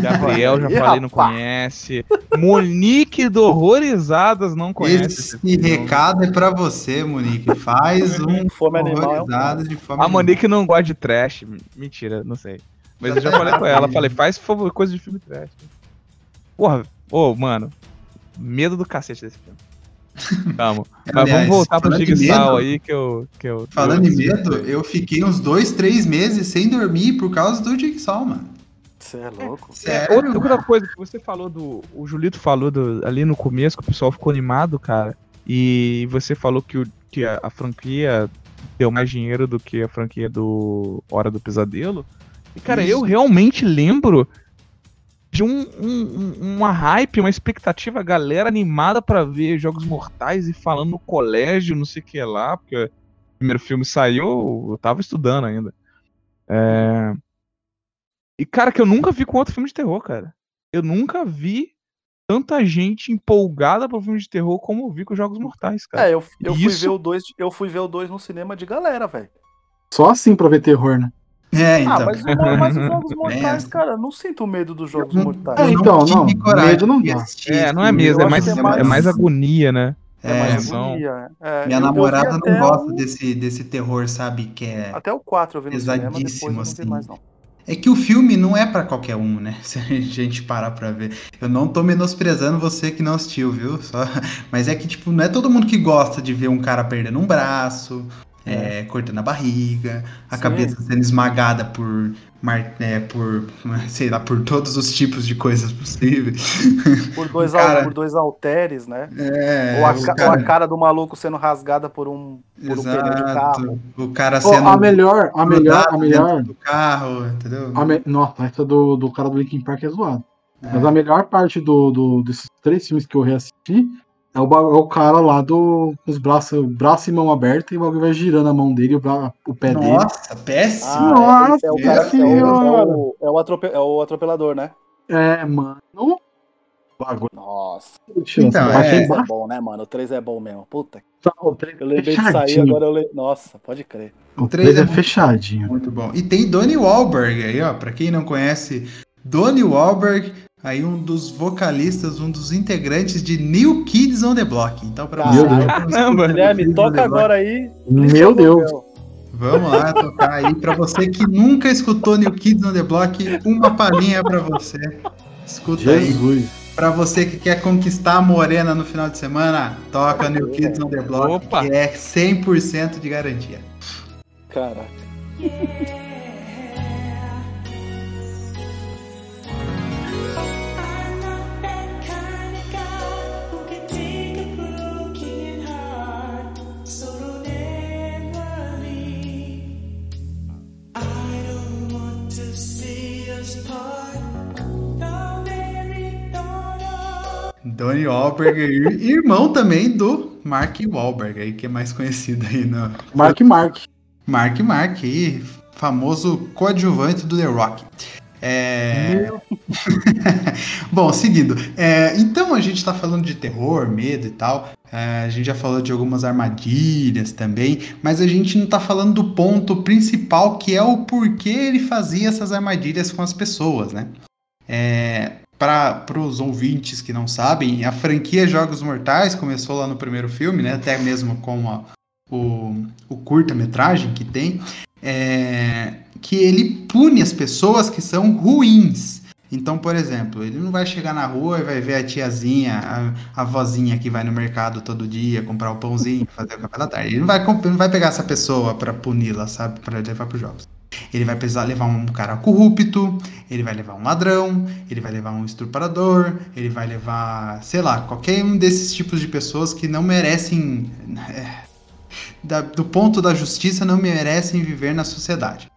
Gabriel, já falei, não conhece. Monique do Horrorizadas não conhece. Esse filme. recado é pra você, Monique. Faz um Fome Animal horrorizado de fome A animal. Monique não gosta de trash. Mentira, não sei. Mas eu já falei com ela, falei, faz por favor, coisa de filme trash. Porra, ô, mano, medo do cacete desse filme. Vamos. Mas Aliás, vamos voltar pro Jigsaw aí que eu. Que eu Falando eu- em medo, eu fiquei uns dois, três meses sem dormir por causa do Jigsaw, mano. Você é louco? É, Sério? outra, outra coisa que você falou do. O Julito falou do- ali no começo que o pessoal ficou animado, cara. E você falou que, o, que a, a franquia deu mais dinheiro do que a franquia do Hora do Pesadelo. E, cara, eu Isso. realmente lembro de um, um- um- uma hype, uma expectativa, a galera animada pra ver Jogos Mortais e falando no colégio, não sei o que lá, porque o primeiro filme saiu, eu tava estudando ainda. É... E, cara, que eu nunca vi com outro filme de terror, cara. Eu nunca vi tanta gente empolgada pro filme de terror como eu vi com Jogos Mortais, cara. É, eu, eu fui Isso- ver o 2, eu fui ver o 2 no cinema de galera, velho. Só assim pra ver terror, né? É, Ah, então. mas, o- mas os Jogos Mortais, É. cara, eu não sinto medo dos Jogos não- Mortais. É, Eu então, não, coragem medo não dá. assistir É, não é mesmo, eu é mais, acho que é é mais mais- agonia, né? É mais agonia. É, Minha namorada não gosta o- desse, desse terror, sabe? Que é. Até o 4 eu vi no cinema, depois eu Pesadíssimo, não vi assim. mais, não. É que o filme não é pra qualquer um, né? Se a gente parar pra ver. Eu não tô menosprezando você que não assistiu, viu? Só... Mas é que, tipo, não é todo mundo que gosta de ver um cara perdendo um braço, é, cortando a barriga, a Sim. cabeça sendo esmagada por. É, por, sei lá, por todos os tipos de coisas possíveis. Por dois, cara- al- por dois halteres, né? É, ou, a, cara- ou a cara do maluco sendo rasgada por um, por um pneu de carro. Exato. O cara sendo a melhor, a melhor, a melhor. do carro, entendeu? A me... Nossa, essa do, do cara do Linkin Park é zoado. É. Mas a melhor parte do, do- desses três filmes que eu reassisti é o, é o cara lá do, com os braços, braço e mão aberta e o bagulho vai girando a mão dele, o, bra- o pé dele. Nossa, péssimo. Ah, Nossa é, o cara, é o, é o, é o atrope- é o atropelador, né? É, mano. Bagulho. Nossa, Então, é- é bom, né, mano? O 3 é bom mesmo. Puta, tá, o três eu lembrei de sair, fechadinho. agora eu lembrei. Nossa, pode crer. O O três 3 é é fechadinho. Muito bom. E tem Donnie Wahlberg aí, ó. Pra quem não conhece, Donnie Wahlberg, aí um dos vocalistas, um dos integrantes de New Kids on the Block. Então, pra Meu você Deus. Caramba. Guilherme, Kids on toca agora aí. Meu Deus. Vamos lá tocar aí. Pra você que nunca escutou New Kids on the Block, uma palhinha pra você. Escuta aí. Jesus. Pra você que quer conquistar a morena no final de semana, toca New Kids on the Block, Opa. que é 100% de garantia. Caraca. Donnie Wahlberg, ir- irmão também do Mark Wahlberg, aí, que é mais conhecido aí no Mark Mark. Mark Mark, aí, famoso coadjuvante do The Rock. É... Bom, seguindo. É, então a gente tá falando de terror, medo e tal. É, a gente já falou de algumas armadilhas também, mas a gente não tá falando do ponto principal que é o porquê ele fazia essas armadilhas com as pessoas, né? Para os ouvintes que não sabem, a franquia Jogos Mortais começou lá no primeiro filme, né? Até mesmo com a- o, o curta-metragem que tem, é, que ele pune as pessoas que são ruins. Então, por exemplo, ele não vai chegar na rua e vai ver a tiazinha, a, a vozinha que vai no mercado todo dia comprar o pãozinho, fazer o café da tarde. Ele não vai, não vai pegar essa pessoa pra puni-la, sabe? Pra levar pros jogos. Ele vai precisar levar um cara corrupto, ele vai levar um ladrão, ele vai levar um estuprador, ele vai levar, sei lá, qualquer um desses tipos de pessoas que não merecem, é, da- do ponto da justiça, não merecem viver na sociedade.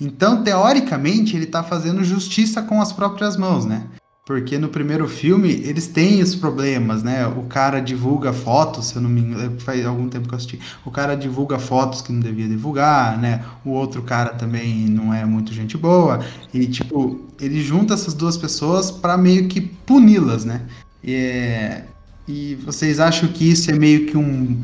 Então, teoricamente, ele tá fazendo justiça com as próprias mãos, né? Porque no primeiro filme eles têm os problemas, né? O cara divulga fotos, se eu não me engano, faz algum tempo que eu assisti. O cara divulga fotos que não devia divulgar, né? O outro cara também não é muito gente boa. E, tipo, ele junta essas duas pessoas pra meio que puni-las, né? E, é- e vocês acham que isso é meio que um.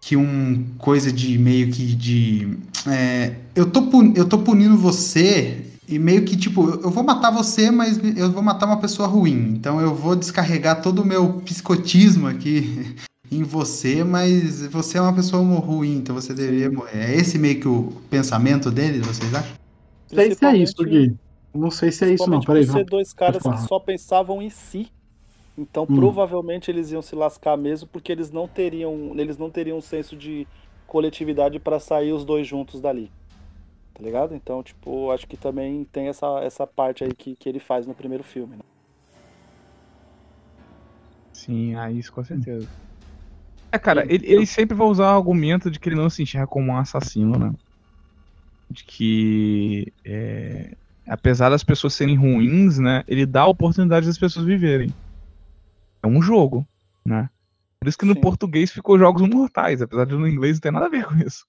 Que um coisa de meio que de. é, eu, tô, pun- eu tô punindo você e meio que, tipo, eu vou matar você, mas eu vou matar uma pessoa ruim. Então eu vou descarregar todo o meu psicotismo aqui em você, mas você é uma pessoa ruim, então você deveria morrer. É esse meio que o pensamento dele, vocês acham? Não sei se é isso, Gui. Não sei se é isso, não. Peraí, por ser vamos. dois caras que só pensavam em si. Então, Hum. provavelmente eles iam se lascar mesmo, porque eles não teriam, eles não teriam um senso de coletividade pra sair os dois juntos dali. Tá ligado? Então, tipo, acho que também tem essa, essa parte aí que, que ele faz no primeiro filme, né? Sim, ah, isso com certeza. É, cara, ele, ele sempre vai usar o argumento de que ele não se enxerga como um assassino, né? De que, é, apesar das pessoas serem ruins, né? Ele dá a oportunidade das pessoas viverem. É um jogo, né? Por isso que no português ficou Jogos Mortais, apesar de no inglês não ter nada a ver com isso.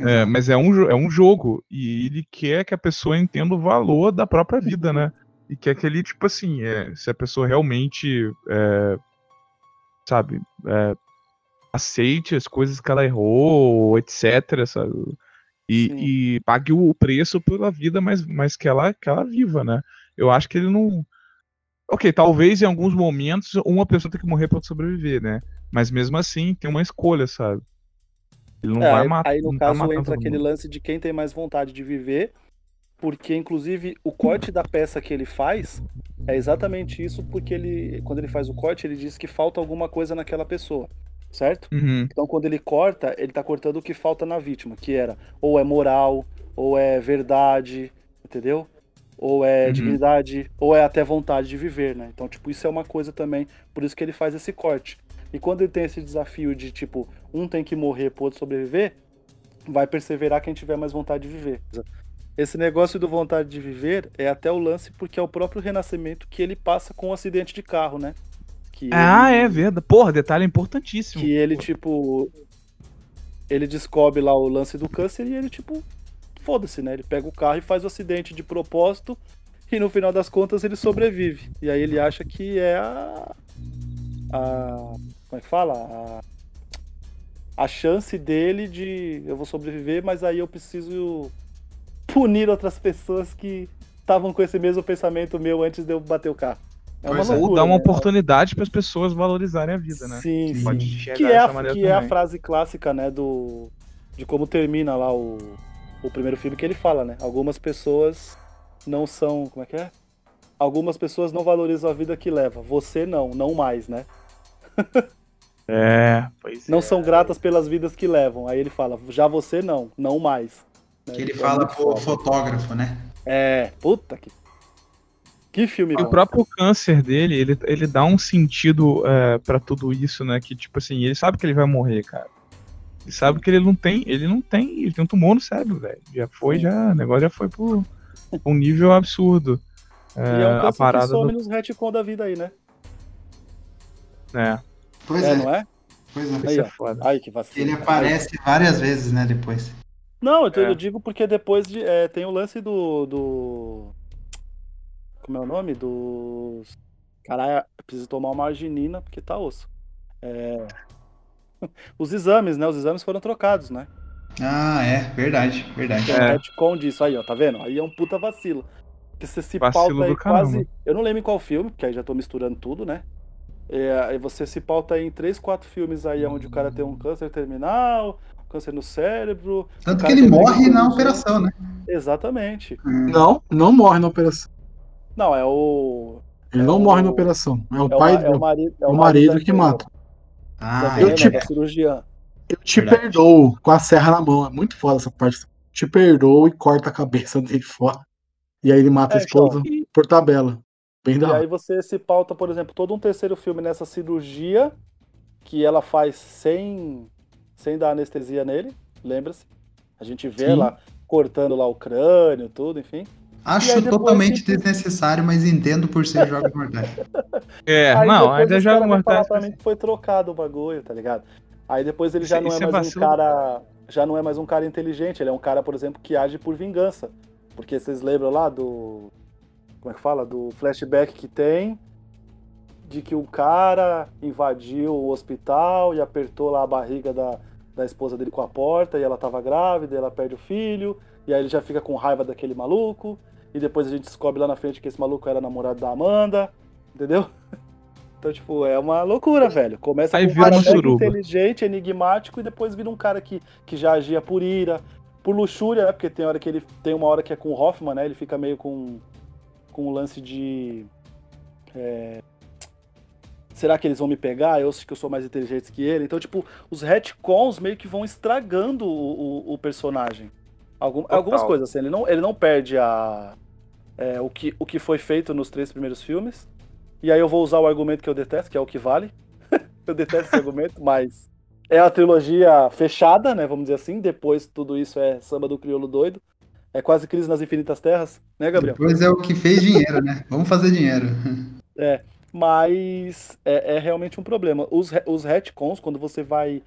É, mas é um, é um jogo e ele quer que a pessoa entenda o valor da própria vida, né? E quer que ele, tipo assim, é, se a pessoa realmente, é, sabe, é, aceite as coisas que ela errou, etc, sabe? E, e pague o preço pela vida, mas, mas que, ela, que ela viva, né? Eu acho que ele não. Ok, talvez em alguns momentos uma pessoa tem que morrer pra sobreviver, né? Mas mesmo assim tem uma escolha, sabe? Ele não É, vai aí, matar. aí, no tá caso matando entra aquele lance de quem tem mais vontade de viver, porque inclusive o corte da peça que ele faz é exatamente isso, porque ele, quando ele faz o corte, ele diz que falta alguma coisa naquela pessoa, certo? Uhum. Então quando ele corta, ele tá cortando o que falta na vítima, que era ou é moral, ou é verdade, entendeu? Ou é Uhum. dignidade, ou é até vontade de viver, né? Então, tipo, isso é uma coisa também, por isso que ele faz esse corte. E quando ele tem esse desafio de, tipo, um tem que morrer pro outro sobreviver, vai perseverar quem tiver mais vontade de viver. Esse negócio do vontade de viver é até o lance porque é o próprio renascimento que ele passa com o acidente de carro, né? Que Ah, ele- é verdade. Porra, detalhe importantíssimo. que ele, tipo. Ele descobre lá o lance do câncer e ele, tipo, foda-se, né? Ele pega o carro e faz o acidente de propósito e no final das contas ele sobrevive. E aí ele acha que é a. a como é que fala? A, a chance dele de. Eu vou sobreviver, mas aí eu preciso punir outras pessoas que estavam com esse mesmo pensamento meu antes de eu bater o carro. É uma é. Ou loucura, dar uma né? oportunidade para as pessoas valorizarem a vida, né? Sim, sim. Enxergar Que é, a, que é a frase clássica, né, do de como termina lá o, o primeiro filme que ele fala, né? Algumas pessoas não são, como é que é? Algumas pessoas não valorizam a vida que leva. Você não, não mais, né? É, pois Não são gratas pelas vidas que levam. Aí ele fala, já você não, não mais. Que ele É fala pro foda. fotógrafo, né? É, puta que. Que filme O bom. próprio câncer dele, ele, ele dá um sentido é, para tudo isso, né? Que, tipo assim, ele sabe que ele vai morrer, cara. Ele sabe que ele não tem, ele não tem, ele tem um tumor no cérebro, velho. Já foi, já, o negócio já foi pro um nível absurdo. É, E é um a câncer parada que some do, nos retcon da vida aí, né? é, Pois é, é. não é? Pois é. Aí, é ó. foda. Ai, que vacilo. Ele aparece várias vezes, né, depois. Não, eu, É. eu digo porque depois de, é, tem o lance do, do. Como é o nome? Dos. Caralho, preciso tomar uma arginina porque tá osso. É, Os exames, né? Os exames foram trocados, né? Ah, é, verdade, verdade. Tem um retcon disso aí, ó, tá vendo? Aí é um puta vacilo. Porque você se Vacilo pauta aí do caramba. quase. Eu não lembro em qual filme, porque aí já tô misturando tudo, né? É, aí você se pauta aí em três, quatro filmes aí onde o cara tem um câncer terminal, câncer no cérebro. o Tanto que ele morre na operação, né? Exatamente. Não, não morre na operação. Não, é o. Ele não morre na operação. É o É o, pai ma- é o marido, é o marido que mata. Ah, Da eu te- cirurgiã. Eu te Verdade. perdoo com a serra na mão. É muito foda essa parte. Te perdoo e corta a cabeça dele fora. E aí ele mata É, a esposa então. por tabela. Bem E aí você se pauta, por exemplo, todo um terceiro filme nessa cirurgia que ela faz sem, sem dar anestesia nele, lembra-se? A gente vê Sim. ela cortando lá o crânio, tudo, enfim. Acho depois, totalmente desnecessário, mas entendo por ser jogos mortais. É, Aí não, ainda os joga caras vêm falar mortais. pra mim que foi trocado o bagulho, tá ligado? Aí depois ele Isso- já não é isso é mais um vacilo. cara. Já não é mais um cara inteligente, ele é um cara, por exemplo, que age por vingança. Porque vocês lembram lá do. Como é que fala? Do flashback que tem. De que um cara invadiu o hospital e apertou lá a barriga da, da esposa dele com a porta e ela tava grávida, e ela perde o filho, e aí ele já fica com raiva daquele maluco, e depois a gente descobre lá na frente que esse maluco era namorado da Amanda, entendeu? Então, tipo, é uma loucura, velho. Começa Aí com um cara inteligente, enigmático, e depois vira um cara que, que já agia por ira, por luxúria, né? Porque tem hora que ele tem uma hora que é com o Hoffman, né? Ele fica meio com, com o lance de. é, Será que eles vão me pegar? Eu acho que eu sou mais inteligente que ele. Então, tipo, os retcons meio que vão estragando o, o- o personagem. Algum- algumas coisas, assim, ele não, ele não perde a, é, o, que, o que foi feito nos três primeiros filmes. E aí eu vou usar o argumento que eu detesto, que é o que vale. eu detesto esse argumento, mas é a trilogia fechada, né? Vamos dizer assim. Depois tudo isso é samba do crioulo doido. É quase crise nas infinitas terras, né, Gabriel? Depois é o que fez dinheiro, né? Vamos fazer dinheiro. É, mas é, é realmente um problema. Os, os retcons, quando você vai.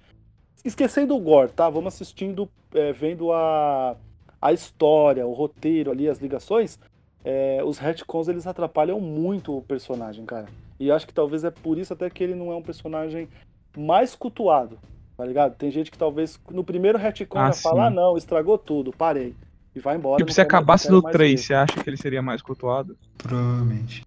Esquecendo o gore, tá? Vamos assistindo, é, vendo a, a história, o roteiro ali, as ligações. é, os retcons eles atrapalham muito o personagem, cara. E acho que talvez é por isso até que ele não é um personagem mais cultuado, tá ligado? Tem gente que talvez no primeiro retcon Ah, já fala: ah, sim. não, estragou tudo, parei. E vai embora. Tipo, se acabasse no mais 3, ver. você acha que ele seria mais cultuado? Provavelmente.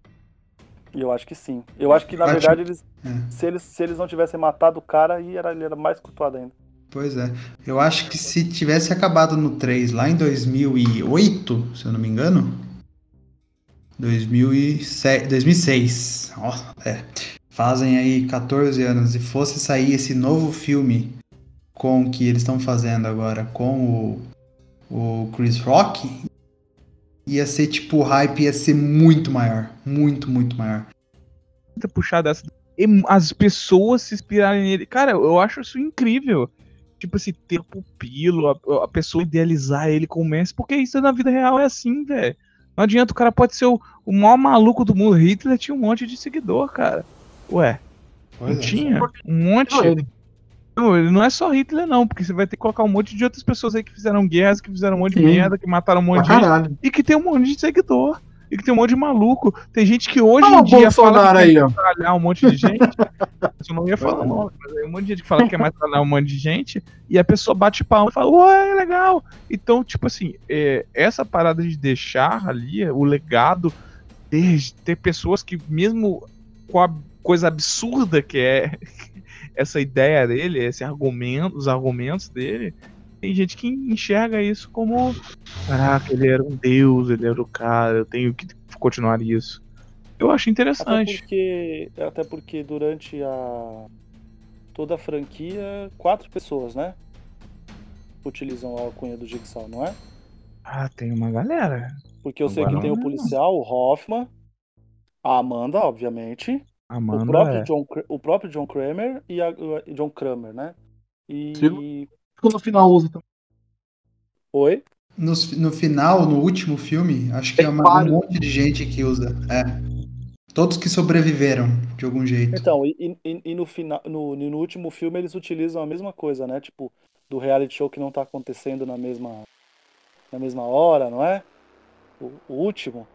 E Eu acho que sim. Eu acho que, na acho- verdade, eles, É. se, eles, se eles não tivessem matado o cara, era, ele era mais cultuado ainda. Pois é. Eu acho que se tivesse acabado no 3 lá em 2008, se eu não me engano. 2007, 2006. Ó, é. Fazem aí 14 anos. E fosse sair esse novo filme com o que eles estão fazendo agora com o, o Chris Rock, ia ser tipo, o hype ia ser muito maior. Muito, muito maior. Tenta puxar dessa. e As pessoas se inspirarem nele. Cara, eu acho isso incrível. Tipo assim, ter pupilo, a, a pessoa idealizar ele como Messi, porque isso na vida real é assim, velho. Não adianta, o cara pode ser o, o maior maluco do mundo. Hitler tinha um monte de seguidor, cara. Ué, Pois não é. tinha? Um monte. Não, ele- Não, ele não é só Hitler, não, porque você vai ter que colocar um monte de outras pessoas aí que fizeram guerras, que fizeram um monte de Sim. merda, que mataram um monte Pra de gente, caralho. e que tem um monte de seguidor. E que tem um monte de maluco. Tem gente que hoje em dia fala Bolsonaro que aí, quer metralhar um monte de gente. Eu não ia falar nome, mas aí um monte de gente que fala que quer metralhar um monte de gente, e a pessoa bate palma e fala, ué, legal. Então, tipo assim, é, essa parada de deixar ali o legado, ter, ter pessoas que, mesmo com a coisa absurda que é essa ideia dele, esse argumento, os argumentos dele, tem gente que enxerga isso como caraca, ele era um deus, ele era o cara, eu tenho que continuar isso. Eu acho Até interessante. porque, até porque durante a toda a franquia, quatro pessoas, né? Utilizam a alcunha do Jigsaw, não é? Ah, tem uma galera. Porque eu sei Agora que tem o policial, o Hoffman, a Amanda, obviamente, Amanda o próprio, é. John, o próprio John Kramer e a, o John Kramer, né? E. Ficou no final usa também. Oi? No, no final, no último filme, acho que é uma, um monte de gente que usa. É. Todos que sobreviveram, de algum jeito. Então, e, e- e no, final, no, no último filme eles utilizam a mesma coisa, né? Tipo, do reality show que não tá acontecendo na mesma, na mesma hora, não é? O, o último.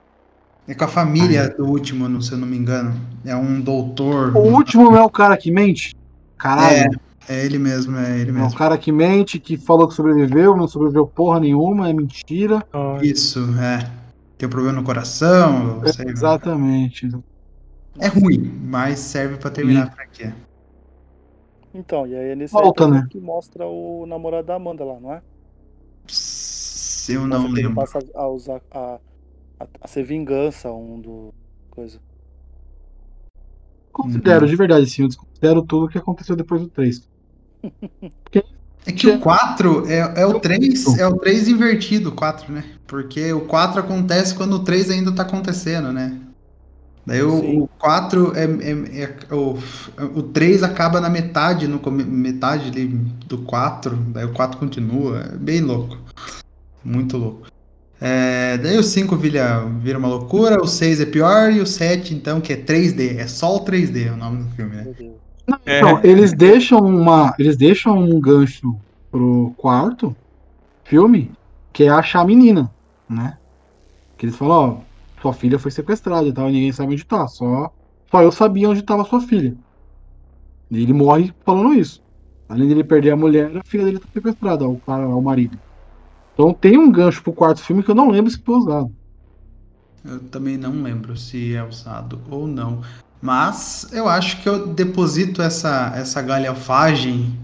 É com a família do último, não- se eu não me engano. É um doutor. O último não é o cara que mente? Caralho. É ele mesmo, é ele É o mesmo. cara que mente, que falou que sobreviveu, não sobreviveu porra nenhuma, é mentira. Isso, é. Tem um problema no coração, não sei. Exatamente. É ruim, mas serve pra terminar a franquia. Então, e aí é nesse Volta, aí né? que mostra o namorado da Amanda lá, não é? Eu não que ele lembro. passa a usar a, a, a ser vingança um do. coisa. Considero, de verdade, sim. Eu desconsidero tudo o que aconteceu depois do 3. É que o 4 é, é o 3, é o 3 invertido, o 4, né? Porque o 4 acontece quando o 3 ainda tá acontecendo, né? Daí o, o 4 é, é, é- o, o 3 acaba na metade, no metade ali do 4, daí o 4 continua, é bem louco. Muito louco. É, daí o 5 vira, vira uma loucura, o 6 é pior e o 7, então, que é 3D, é só o 3D o nome do filme, né? Então, eles deixam uma. Eles deixam um gancho pro quarto filme, que é achar a menina, né? Que eles falam, ó, sua filha foi sequestrada e tal, e ninguém sabe onde tá. Só, só eu sabia onde tava sua filha. E ele morre falando isso. Além dele perder a mulher, a filha dele tá sequestrada, o cara, o marido. Então tem um gancho pro quarto filme que eu não lembro se foi usado. Eu também não lembro se é usado ou não. Mas eu acho que eu deposito essa, essa galhafagem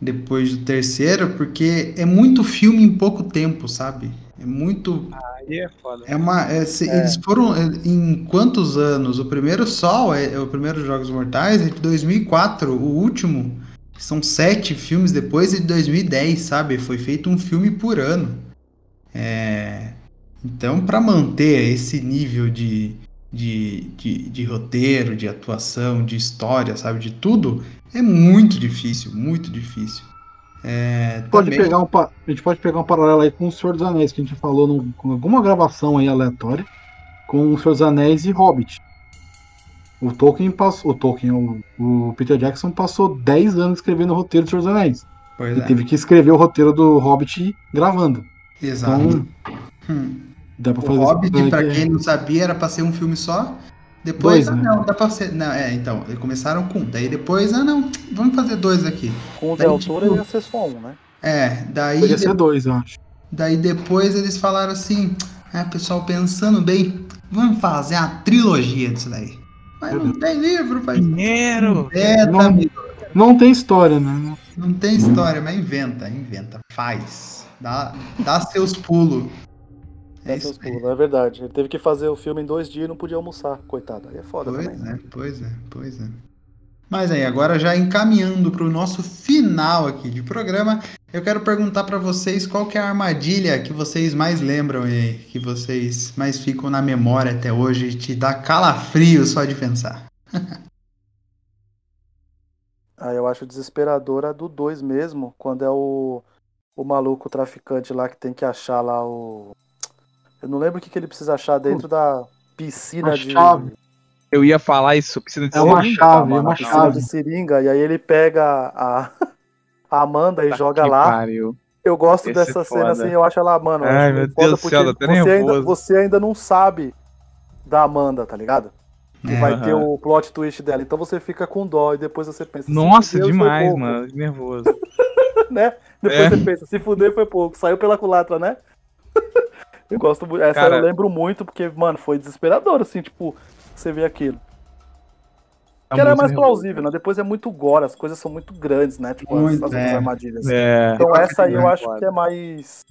depois do terceiro, porque é muito filme em pouco tempo, sabe? É muito. Aí é foda. É uma. é, se- Eles foram. é, Em quantos anos? O primeiro Sol, é, é o primeiro Jogos Mortais, é de 2004. O último são sete filmes depois, de 2010, sabe? Foi feito um filme por ano. É, Então, para manter esse nível de, de, de, de roteiro, de atuação, de história, sabe? De tudo, é muito difícil, muito difícil. É, Pode também- pegar um, a gente pode pegar um paralelo aí com o Senhor dos Anéis, que a gente falou num- com alguma gravação aí aleatória, com o Senhor dos Anéis e Hobbit. O Tolkien passou. O Tolkien, o, o Peter Jackson passou 10 anos escrevendo o roteiro do Senhor dos Anéis. Pois e é. teve que escrever o roteiro do Hobbit gravando. Exato. Então, Hum. dá pra O fazer Hobbit, esse- pra quem não sabia, era pra ser um filme só. Depois, Dois, ah, né? não, dá pra ser. Não, é, então, eles começaram com um. Daí depois, ah, não, vamos fazer dois aqui. Com o Del tipo, ia ser só um, né? É, daí. Podia ser dois, eu acho. Daí depois eles falaram assim: ah, pessoal, pensando bem, vamos fazer a trilogia disso daí. Mas não tem livro, pai. Dinheiro! É, Não- tá, amigo. Não tem história, né? Não tem história, mas inventa, inventa, faz. Dá, dá seus pulos. É é pulos, é verdade. Ele teve que fazer o filme em dois dias e não podia almoçar, coitado. Aí é foda Pois também. é, pois é, pois é. Mas aí, agora já encaminhando para o nosso final aqui de programa, eu quero perguntar para vocês qual que é a armadilha que vocês mais lembram e que vocês mais ficam na memória até hoje e te dá calafrio só de pensar. Ah, eu acho desesperadora a do 2 mesmo, quando é o, o maluco traficante lá que tem que achar lá o. Eu não lembro o que, que ele precisa achar dentro da piscina de. chave. Eu ia falar isso, precisa de É uma seringa, chave, é mano. uma piscina chave. de seringa, e aí ele pega a, a Amanda e Tá joga lá. pariu. Eu gosto Esse é dessa cena assim, eu acho ela, mano. Ai, acho meu Deus do céu, até você ainda, você ainda não sabe da Amanda, tá ligado? Que É. vai ter o plot twist dela. Então você fica com dó e depois você pensa. Nossa, demais, pouco, mano. Nervoso. né? Depois É. você pensa, se fuder foi pouco. Saiu pela culatra, né? eu gosto muito. Essa Cara- eu lembro muito porque, mano, foi desesperador, assim, tipo, você vê aquilo. Que era mais nervoso. plausível, né? Depois é muito gore, as coisas são muito grandes, né? Tipo, as, Muito, as outras é. armadilhas. É. Então essa aí eu É acho que é mais.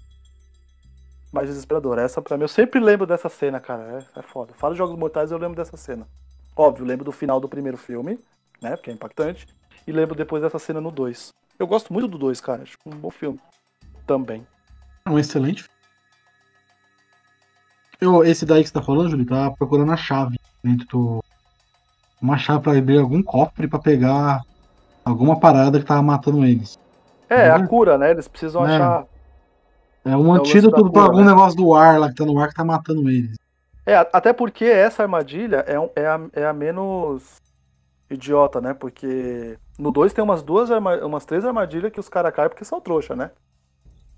Mais desesperadora. Essa pra mim, eu sempre lembro dessa cena, cara. É, é foda. Fala de Jogos Mortais, eu lembro dessa cena. Óbvio, lembro do final do primeiro filme, né? Porque é impactante. E lembro depois dessa cena no 2. Eu gosto muito do 2, cara. Acho um bom filme. Também. É um excelente filme. Eu, esse daí que você tá falando, Júlio, tá procurando a chave dentro do. Uma chave pra abrir algum cofre pra pegar alguma parada que tava matando eles. É, Uhum. a cura, né? Eles precisam É. achar. É um o lance antídoto pra algum né? negócio do ar lá que tá no ar que tá matando eles. É, até porque essa armadilha é, um- é, a, é a menos idiota, né? Porque no 2 tem umas duas, umas três armadilhas que os caras caem porque são trouxa, né?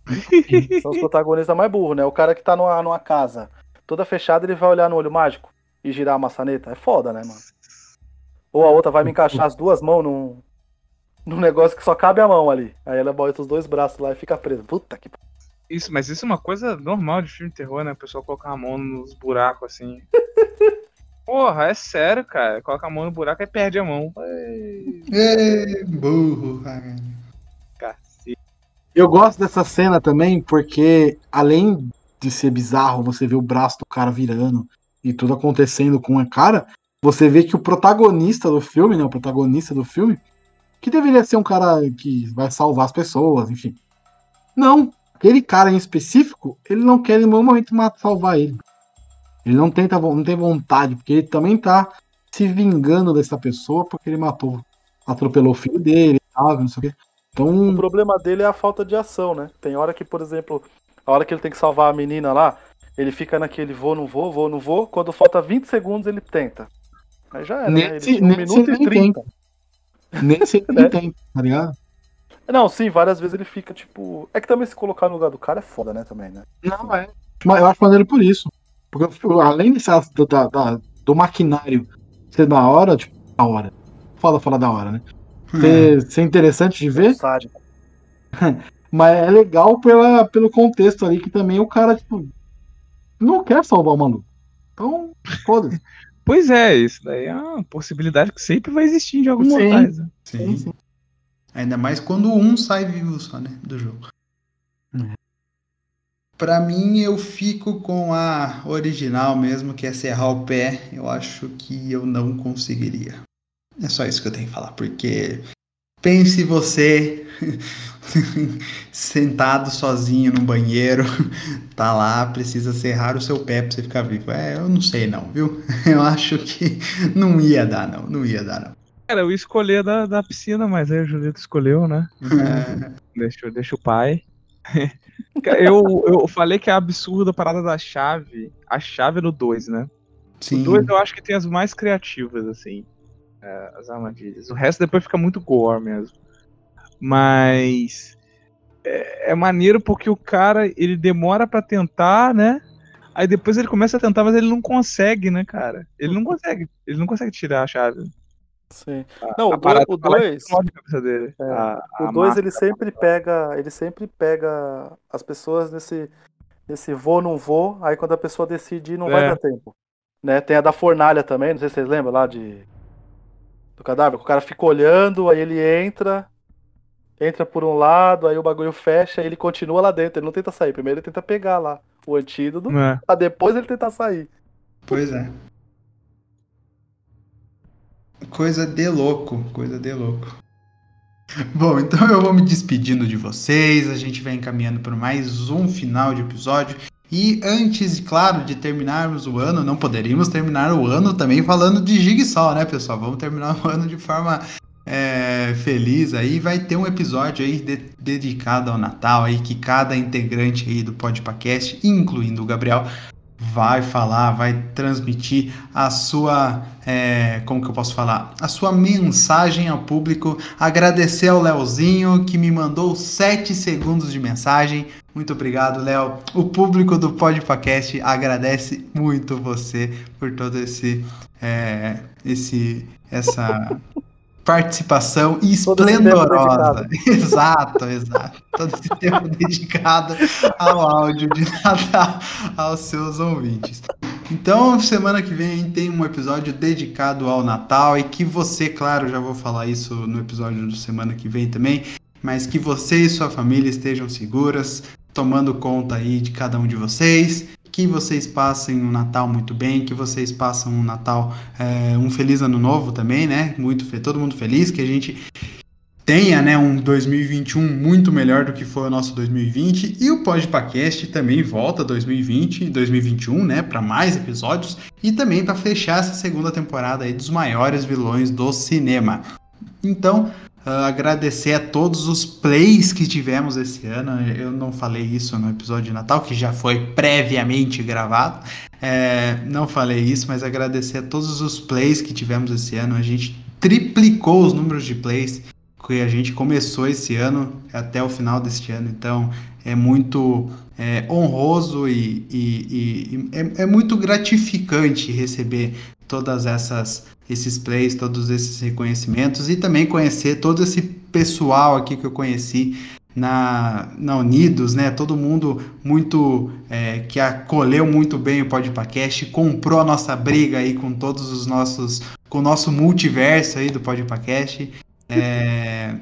São os protagonistas mais burros, né? O cara que tá numa, numa casa toda fechada, ele vai olhar no olho mágico e girar a maçaneta. É foda, né, mano? Ou a outra vai me encaixar as duas mãos num, num negócio que só cabe a mão ali. Aí ela bota os dois braços lá e fica presa. Puta que Isso, mas isso é uma coisa normal de filme de terror, né? O pessoal colocar a mão nos buracos assim. Porra, é sério, cara. Coloca a mão no buraco e perde a mão. É, burro. Cacete. Eu gosto dessa cena também porque, além de ser bizarro, você vê o braço do cara virando e tudo acontecendo com a cara, você vê que o protagonista do filme, né, o protagonista do filme, que deveria ser um cara que vai salvar as pessoas, enfim. Não, aquele cara em específico, ele não quer em nenhum momento salvar ele. Ele não tenta, não tem vontade, porque ele também tá se vingando dessa pessoa porque ele matou, atropelou o filho dele, sabe, não sei o quê. Então, O problema dele é a falta de ação, né? Tem hora que, por exemplo, a hora que ele tem que salvar a menina lá, ele fica naquele vou, não vou, vou, não vou. Quando falta 20 segundos, ele tenta. Aí já era, né? Ele nesse, tinha um nesse minuto e 30. tenta. Nesse ele Né? tenta, tá ligado? Não, sim, várias vezes ele fica, tipo. É que também se colocar no lugar do cara é foda, né, também, né? Não, é. Mas eu acho maneiro por isso. Porque além desse, do, da- da- do maquinário ser da hora, tipo, da hora. Foda falar da hora, né? Ser, ser interessante de ver, Sádico. mas é legal pela, pelo contexto ali que também o cara, tipo, não quer salvar o maluco. Então, foda-se. Pois é, isso daí é uma possibilidade que sempre vai existir de alguns Sim. mortais. né? Sim. Ainda mais quando um sai vivo só, né? Do jogo. Pra mim, eu fico com a original mesmo, que é serrar o pé. Eu acho que eu não conseguiria. É só isso que eu tenho que falar, porque pense você sentado sozinho no banheiro, tá lá, precisa serrar o seu pé pra você ficar vivo. É, eu não sei não, viu? Eu acho que não ia dar não, não ia dar não. Cara, eu ia escolher da, da piscina, mas aí o Julito escolheu, né? Deixa, deixa o pai. Eu, eu falei que é absurda a parada da chave. A chave é no 2, né? Sim. O 2 eu acho que tem as mais criativas, assim. é, as armadilhas. O resto depois fica muito gore mesmo. Mas. É, é maneiro porque o cara, ele demora pra tentar, né? Aí depois ele começa a tentar, mas ele não consegue, né, cara? Ele não consegue. Ele não consegue tirar a chave. Sim. Não, A o 2. O dele. É, A- o a 2 máscara. ele sempre pega, ele sempre pega as pessoas nesse nesse vou não vou, aí quando a pessoa decide não vai É. dar tempo. Né? Tem a da fornalha também, não sei se vocês lembram lá de do cadáver, que o cara fica olhando, aí ele entra, entra por um lado, aí o bagulho fecha, e ele continua lá dentro, ele não tenta sair, primeiro ele tenta pegar lá o antídoto, É. pra depois ele tentar sair. Pois é. Coisa de louco, coisa de louco. Bom, então eu vou me despedindo de vocês. A gente vai encaminhando para mais um final de episódio. E antes, claro, de terminarmos o ano, não poderíamos terminar o ano também falando de Jigsaw, né, pessoal? Vamos terminar o ano de forma é, feliz aí. Vai ter um episódio aí de- dedicado ao Natal aí, que cada integrante aí do Podpacast, incluindo o Gabriel, vai falar, vai transmitir a sua, é, como que eu posso falar, a sua mensagem ao público. Agradecer ao Leozinho que me mandou 7 segundos de mensagem. Muito obrigado, Léo. O público do Podpacast agradece muito você por todo esse, é, esse, essa participação esplendorosa. Exato, exato. Todo esse tempo dedicado ao áudio de Natal aos seus ouvintes. Então, semana que vem tem um episódio dedicado ao Natal e que você, claro, já vou falar isso no episódio do semana que vem também, mas que você e sua família estejam seguras, tomando conta aí de cada um de vocês, que vocês passem um Natal muito bem, que vocês passem um Natal, é, um feliz ano novo também, né? Muito todo mundo feliz, que a gente tenha, né, um 2021 muito melhor do que foi o nosso 2020 e o Podpacast também volta 2020, 2021, né, para mais episódios e também para fechar essa segunda temporada aí dos maiores vilões do cinema. Então, ah, agradecer a todos os plays que tivemos esse ano. Eu não falei isso no episódio de Natal, que já foi previamente gravado. É, não falei isso, mas agradecer a todos os plays que tivemos esse ano. A gente triplicou os números de plays que a gente começou esse ano até o final deste ano. Então é muito é, honroso e, e- e- e é, é muito gratificante receber todas essas esses plays, todos esses reconhecimentos e também conhecer todo esse pessoal aqui que eu conheci na, na Unidos, né? Todo mundo muito é, que acolheu muito bem o Podpacast, comprou a nossa briga aí com todos os nossos, com o nosso multiverso aí do Podpacast. É,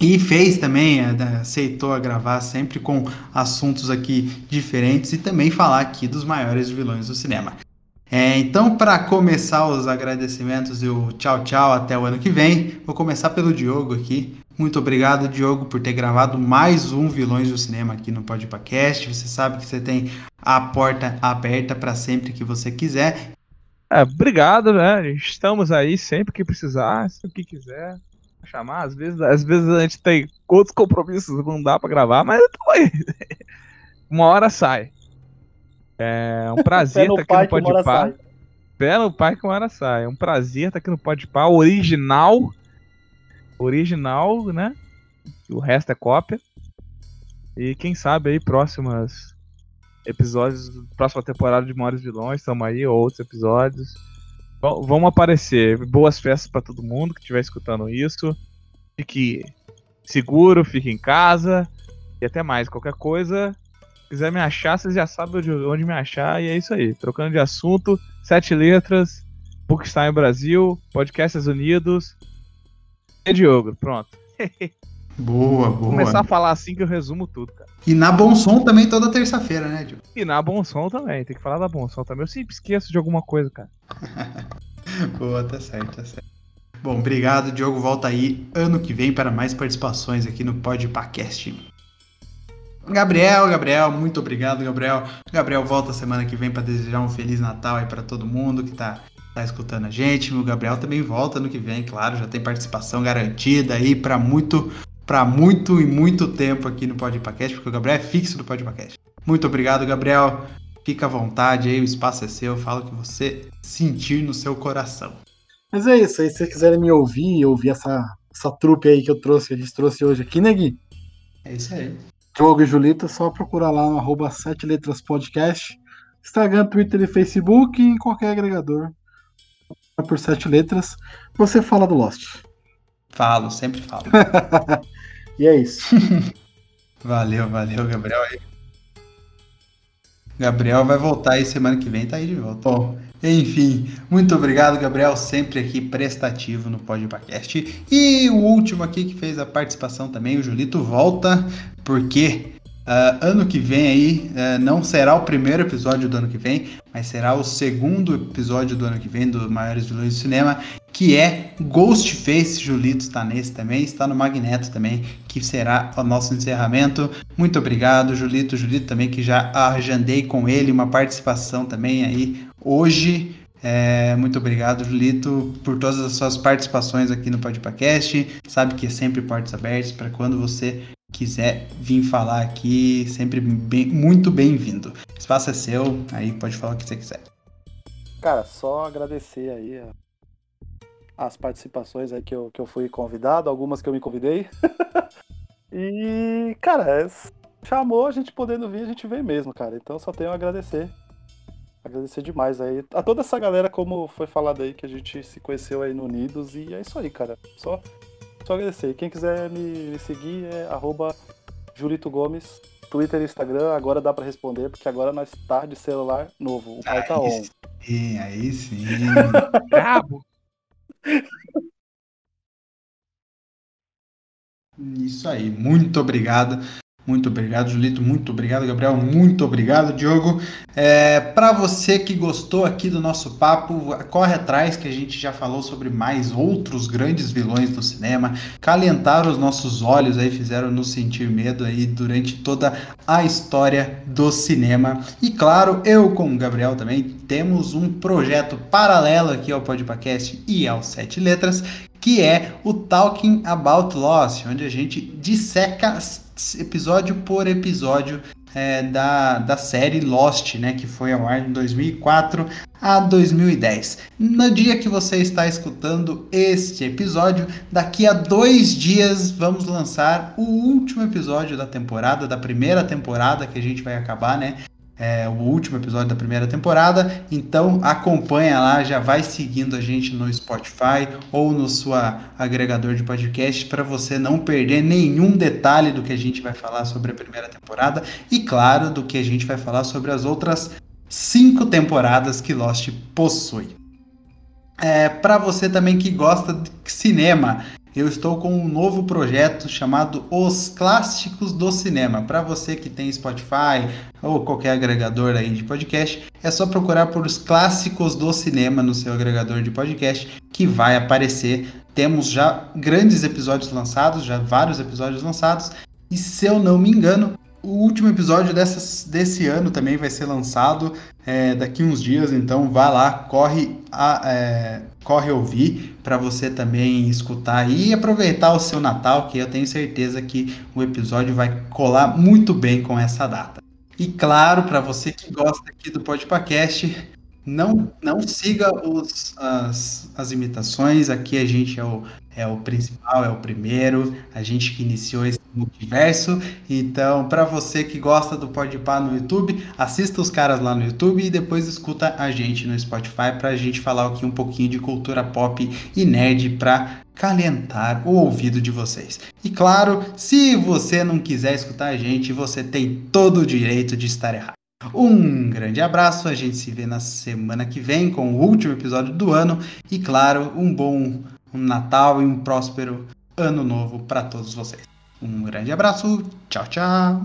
E fez também, é, aceitou a gravar sempre com assuntos aqui diferentes e também falar aqui dos maiores vilões do cinema. É, então, para começar os agradecimentos e o tchau, tchau até o ano que vem, vou começar pelo Diogo aqui. Muito obrigado, Diogo, por ter gravado mais um Vilões do Cinema aqui no Podcast. Você sabe que você tem a porta aberta para sempre que você quiser. É, obrigado, né? Estamos aí sempre que precisar, sempre que quiser chamar. Às vezes, às vezes a gente tem outros compromissos, não dá para gravar, mas aí. uma hora sai. É um prazer estar tá aqui no Pode Pá. Pé no pai hora sai. É um prazer estar tá aqui no Pode Pá, original. Original, né? O resto é cópia. E quem sabe aí próximas episódios, próxima temporada de Maiores Vilões, estamos aí, outros episódios. vamos aparecer. Boas festas para todo mundo que estiver escutando isso. Fique seguro, fique em casa. E até mais. Qualquer coisa, quiser me achar, vocês já sabem onde me achar. E é isso aí. Trocando de assunto, sete letras, Bookstime Brasil, Podcasts Unidos. E Diogo, pronto. Boa, boa. Vou começar a falar assim que eu resumo tudo, cara. E na Bom Som também toda terça-feira, né, Diogo? E na Bom Som também, tem que falar da Bom Som também. Eu sempre esqueço de alguma coisa, cara. boa, tá certo, tá certo. Bom, obrigado, Diogo. Volta aí ano que vem para mais participações aqui no Podpacast. Gabriel, Gabriel, muito obrigado, Gabriel. Gabriel volta semana que vem para desejar um feliz Natal aí para todo mundo que tá, tá escutando a gente. O Gabriel também volta ano que vem, claro, já tem participação garantida aí para muito, para muito e muito tempo aqui no Podpacast, porque o Gabriel é fixo do Podpacast. Muito obrigado, Gabriel. Fica à vontade aí, o espaço é seu, fala o que você sentir no seu coração. Mas é isso aí, se vocês quiserem me ouvir, ouvir essa, essa trupe aí que eu trouxe, que a gente trouxe hoje aqui, né, Gui? É isso aí. Diogo e Julita, só procurar lá no arroba 7 letras podcast. Instagram, Twitter e Facebook e em qualquer agregador. Por sete letras. Você fala do Lost. Falo, sempre falo. e é isso. valeu, valeu, Gabriel. Gabriel vai voltar aí semana que vem, tá aí de volta. Bom, enfim, muito obrigado, Gabriel, sempre aqui prestativo no Podcast. E o último aqui que fez a participação também, o Julito, volta, porque Uh, ano que vem aí, uh, não será o primeiro episódio do ano que vem, mas será o segundo episódio do ano que vem do Maiores Vilões do Cinema, que é Ghostface. Julito está nesse também, está no Magneto também, que será o nosso encerramento. Muito obrigado, Julito. Julito também, que já agendei com ele uma participação também aí hoje. É, muito obrigado, Julito, por todas as suas participações aqui no Podcast. Sabe que é sempre portas abertas para quando você quiser vir falar aqui, sempre bem, muito bem-vindo. Espaço é seu, aí pode falar o que você quiser. Cara, só agradecer aí as participações aí que eu, que eu fui convidado, algumas que eu me convidei. e, cara, é, chamou a gente podendo vir, a gente vem mesmo, cara. Então só tenho a agradecer. Agradecer demais aí a toda essa galera, como foi falado aí, que a gente se conheceu aí no Unidos. E é isso aí, cara. Só só agradecer. Quem quiser me, me seguir é arroba Julito Gomes, Twitter e Instagram. Agora dá para responder, porque agora nós tá de celular novo. O pai tá on. Sim, aí sim. Brabo! Isso aí, muito obrigado. Muito obrigado, Julito. Muito obrigado, Gabriel. Muito obrigado, Diogo. É, Para você que gostou aqui do nosso papo, corre atrás que a gente já falou sobre mais outros grandes vilões do cinema. Calentaram os nossos olhos aí, fizeram nos sentir medo aí durante toda a história do cinema. E claro, eu com o Gabriel também temos um projeto paralelo aqui ao Podcast e ao Sete Letras, que é o Talking About Lost, onde a gente disseca episódio por episódio é, da, da série Lost, né, que foi ao ar em 2004 a 2010. No dia que você está escutando este episódio, daqui a dois dias vamos lançar o último episódio da temporada, da primeira temporada que a gente vai acabar, né? É, o último episódio da primeira temporada. Então acompanha lá, já vai seguindo a gente no Spotify ou no seu agregador de podcast para você não perder nenhum detalhe do que a gente vai falar sobre a primeira temporada e claro do que a gente vai falar sobre as outras cinco temporadas que Lost possui. É, para você também que gosta de cinema, eu estou com um novo projeto chamado Os Clássicos do Cinema. Para você que tem Spotify ou qualquer agregador aí de podcast, é só procurar por Os Clássicos do Cinema no seu agregador de podcast que vai aparecer. Temos já grandes episódios lançados, já vários episódios lançados, e se eu não me engano, o último episódio dessas, desse ano também vai ser lançado é, daqui uns dias, então vá lá, corre, a, é, corre ouvir para você também escutar e aproveitar o seu Natal, que eu tenho certeza que o episódio vai colar muito bem com essa data. E claro, para você que gosta aqui do Podpacast, não, não siga os, as, as imitações, aqui a gente é o, é o principal, é o primeiro, a gente que iniciou esse multiverso. Então, para você que gosta do Podpah no YouTube, assista os caras lá no YouTube e depois escuta a gente no Spotify para a gente falar aqui um pouquinho de cultura pop e nerd para calentar o ouvido de vocês. E claro, se você não quiser escutar a gente, você tem todo o direito de estar errado. Um grande abraço, a gente se vê na semana que vem com o último episódio do ano e claro, um bom um Natal e um próspero ano novo para todos vocês. Um grande abraço, tchau, tchau.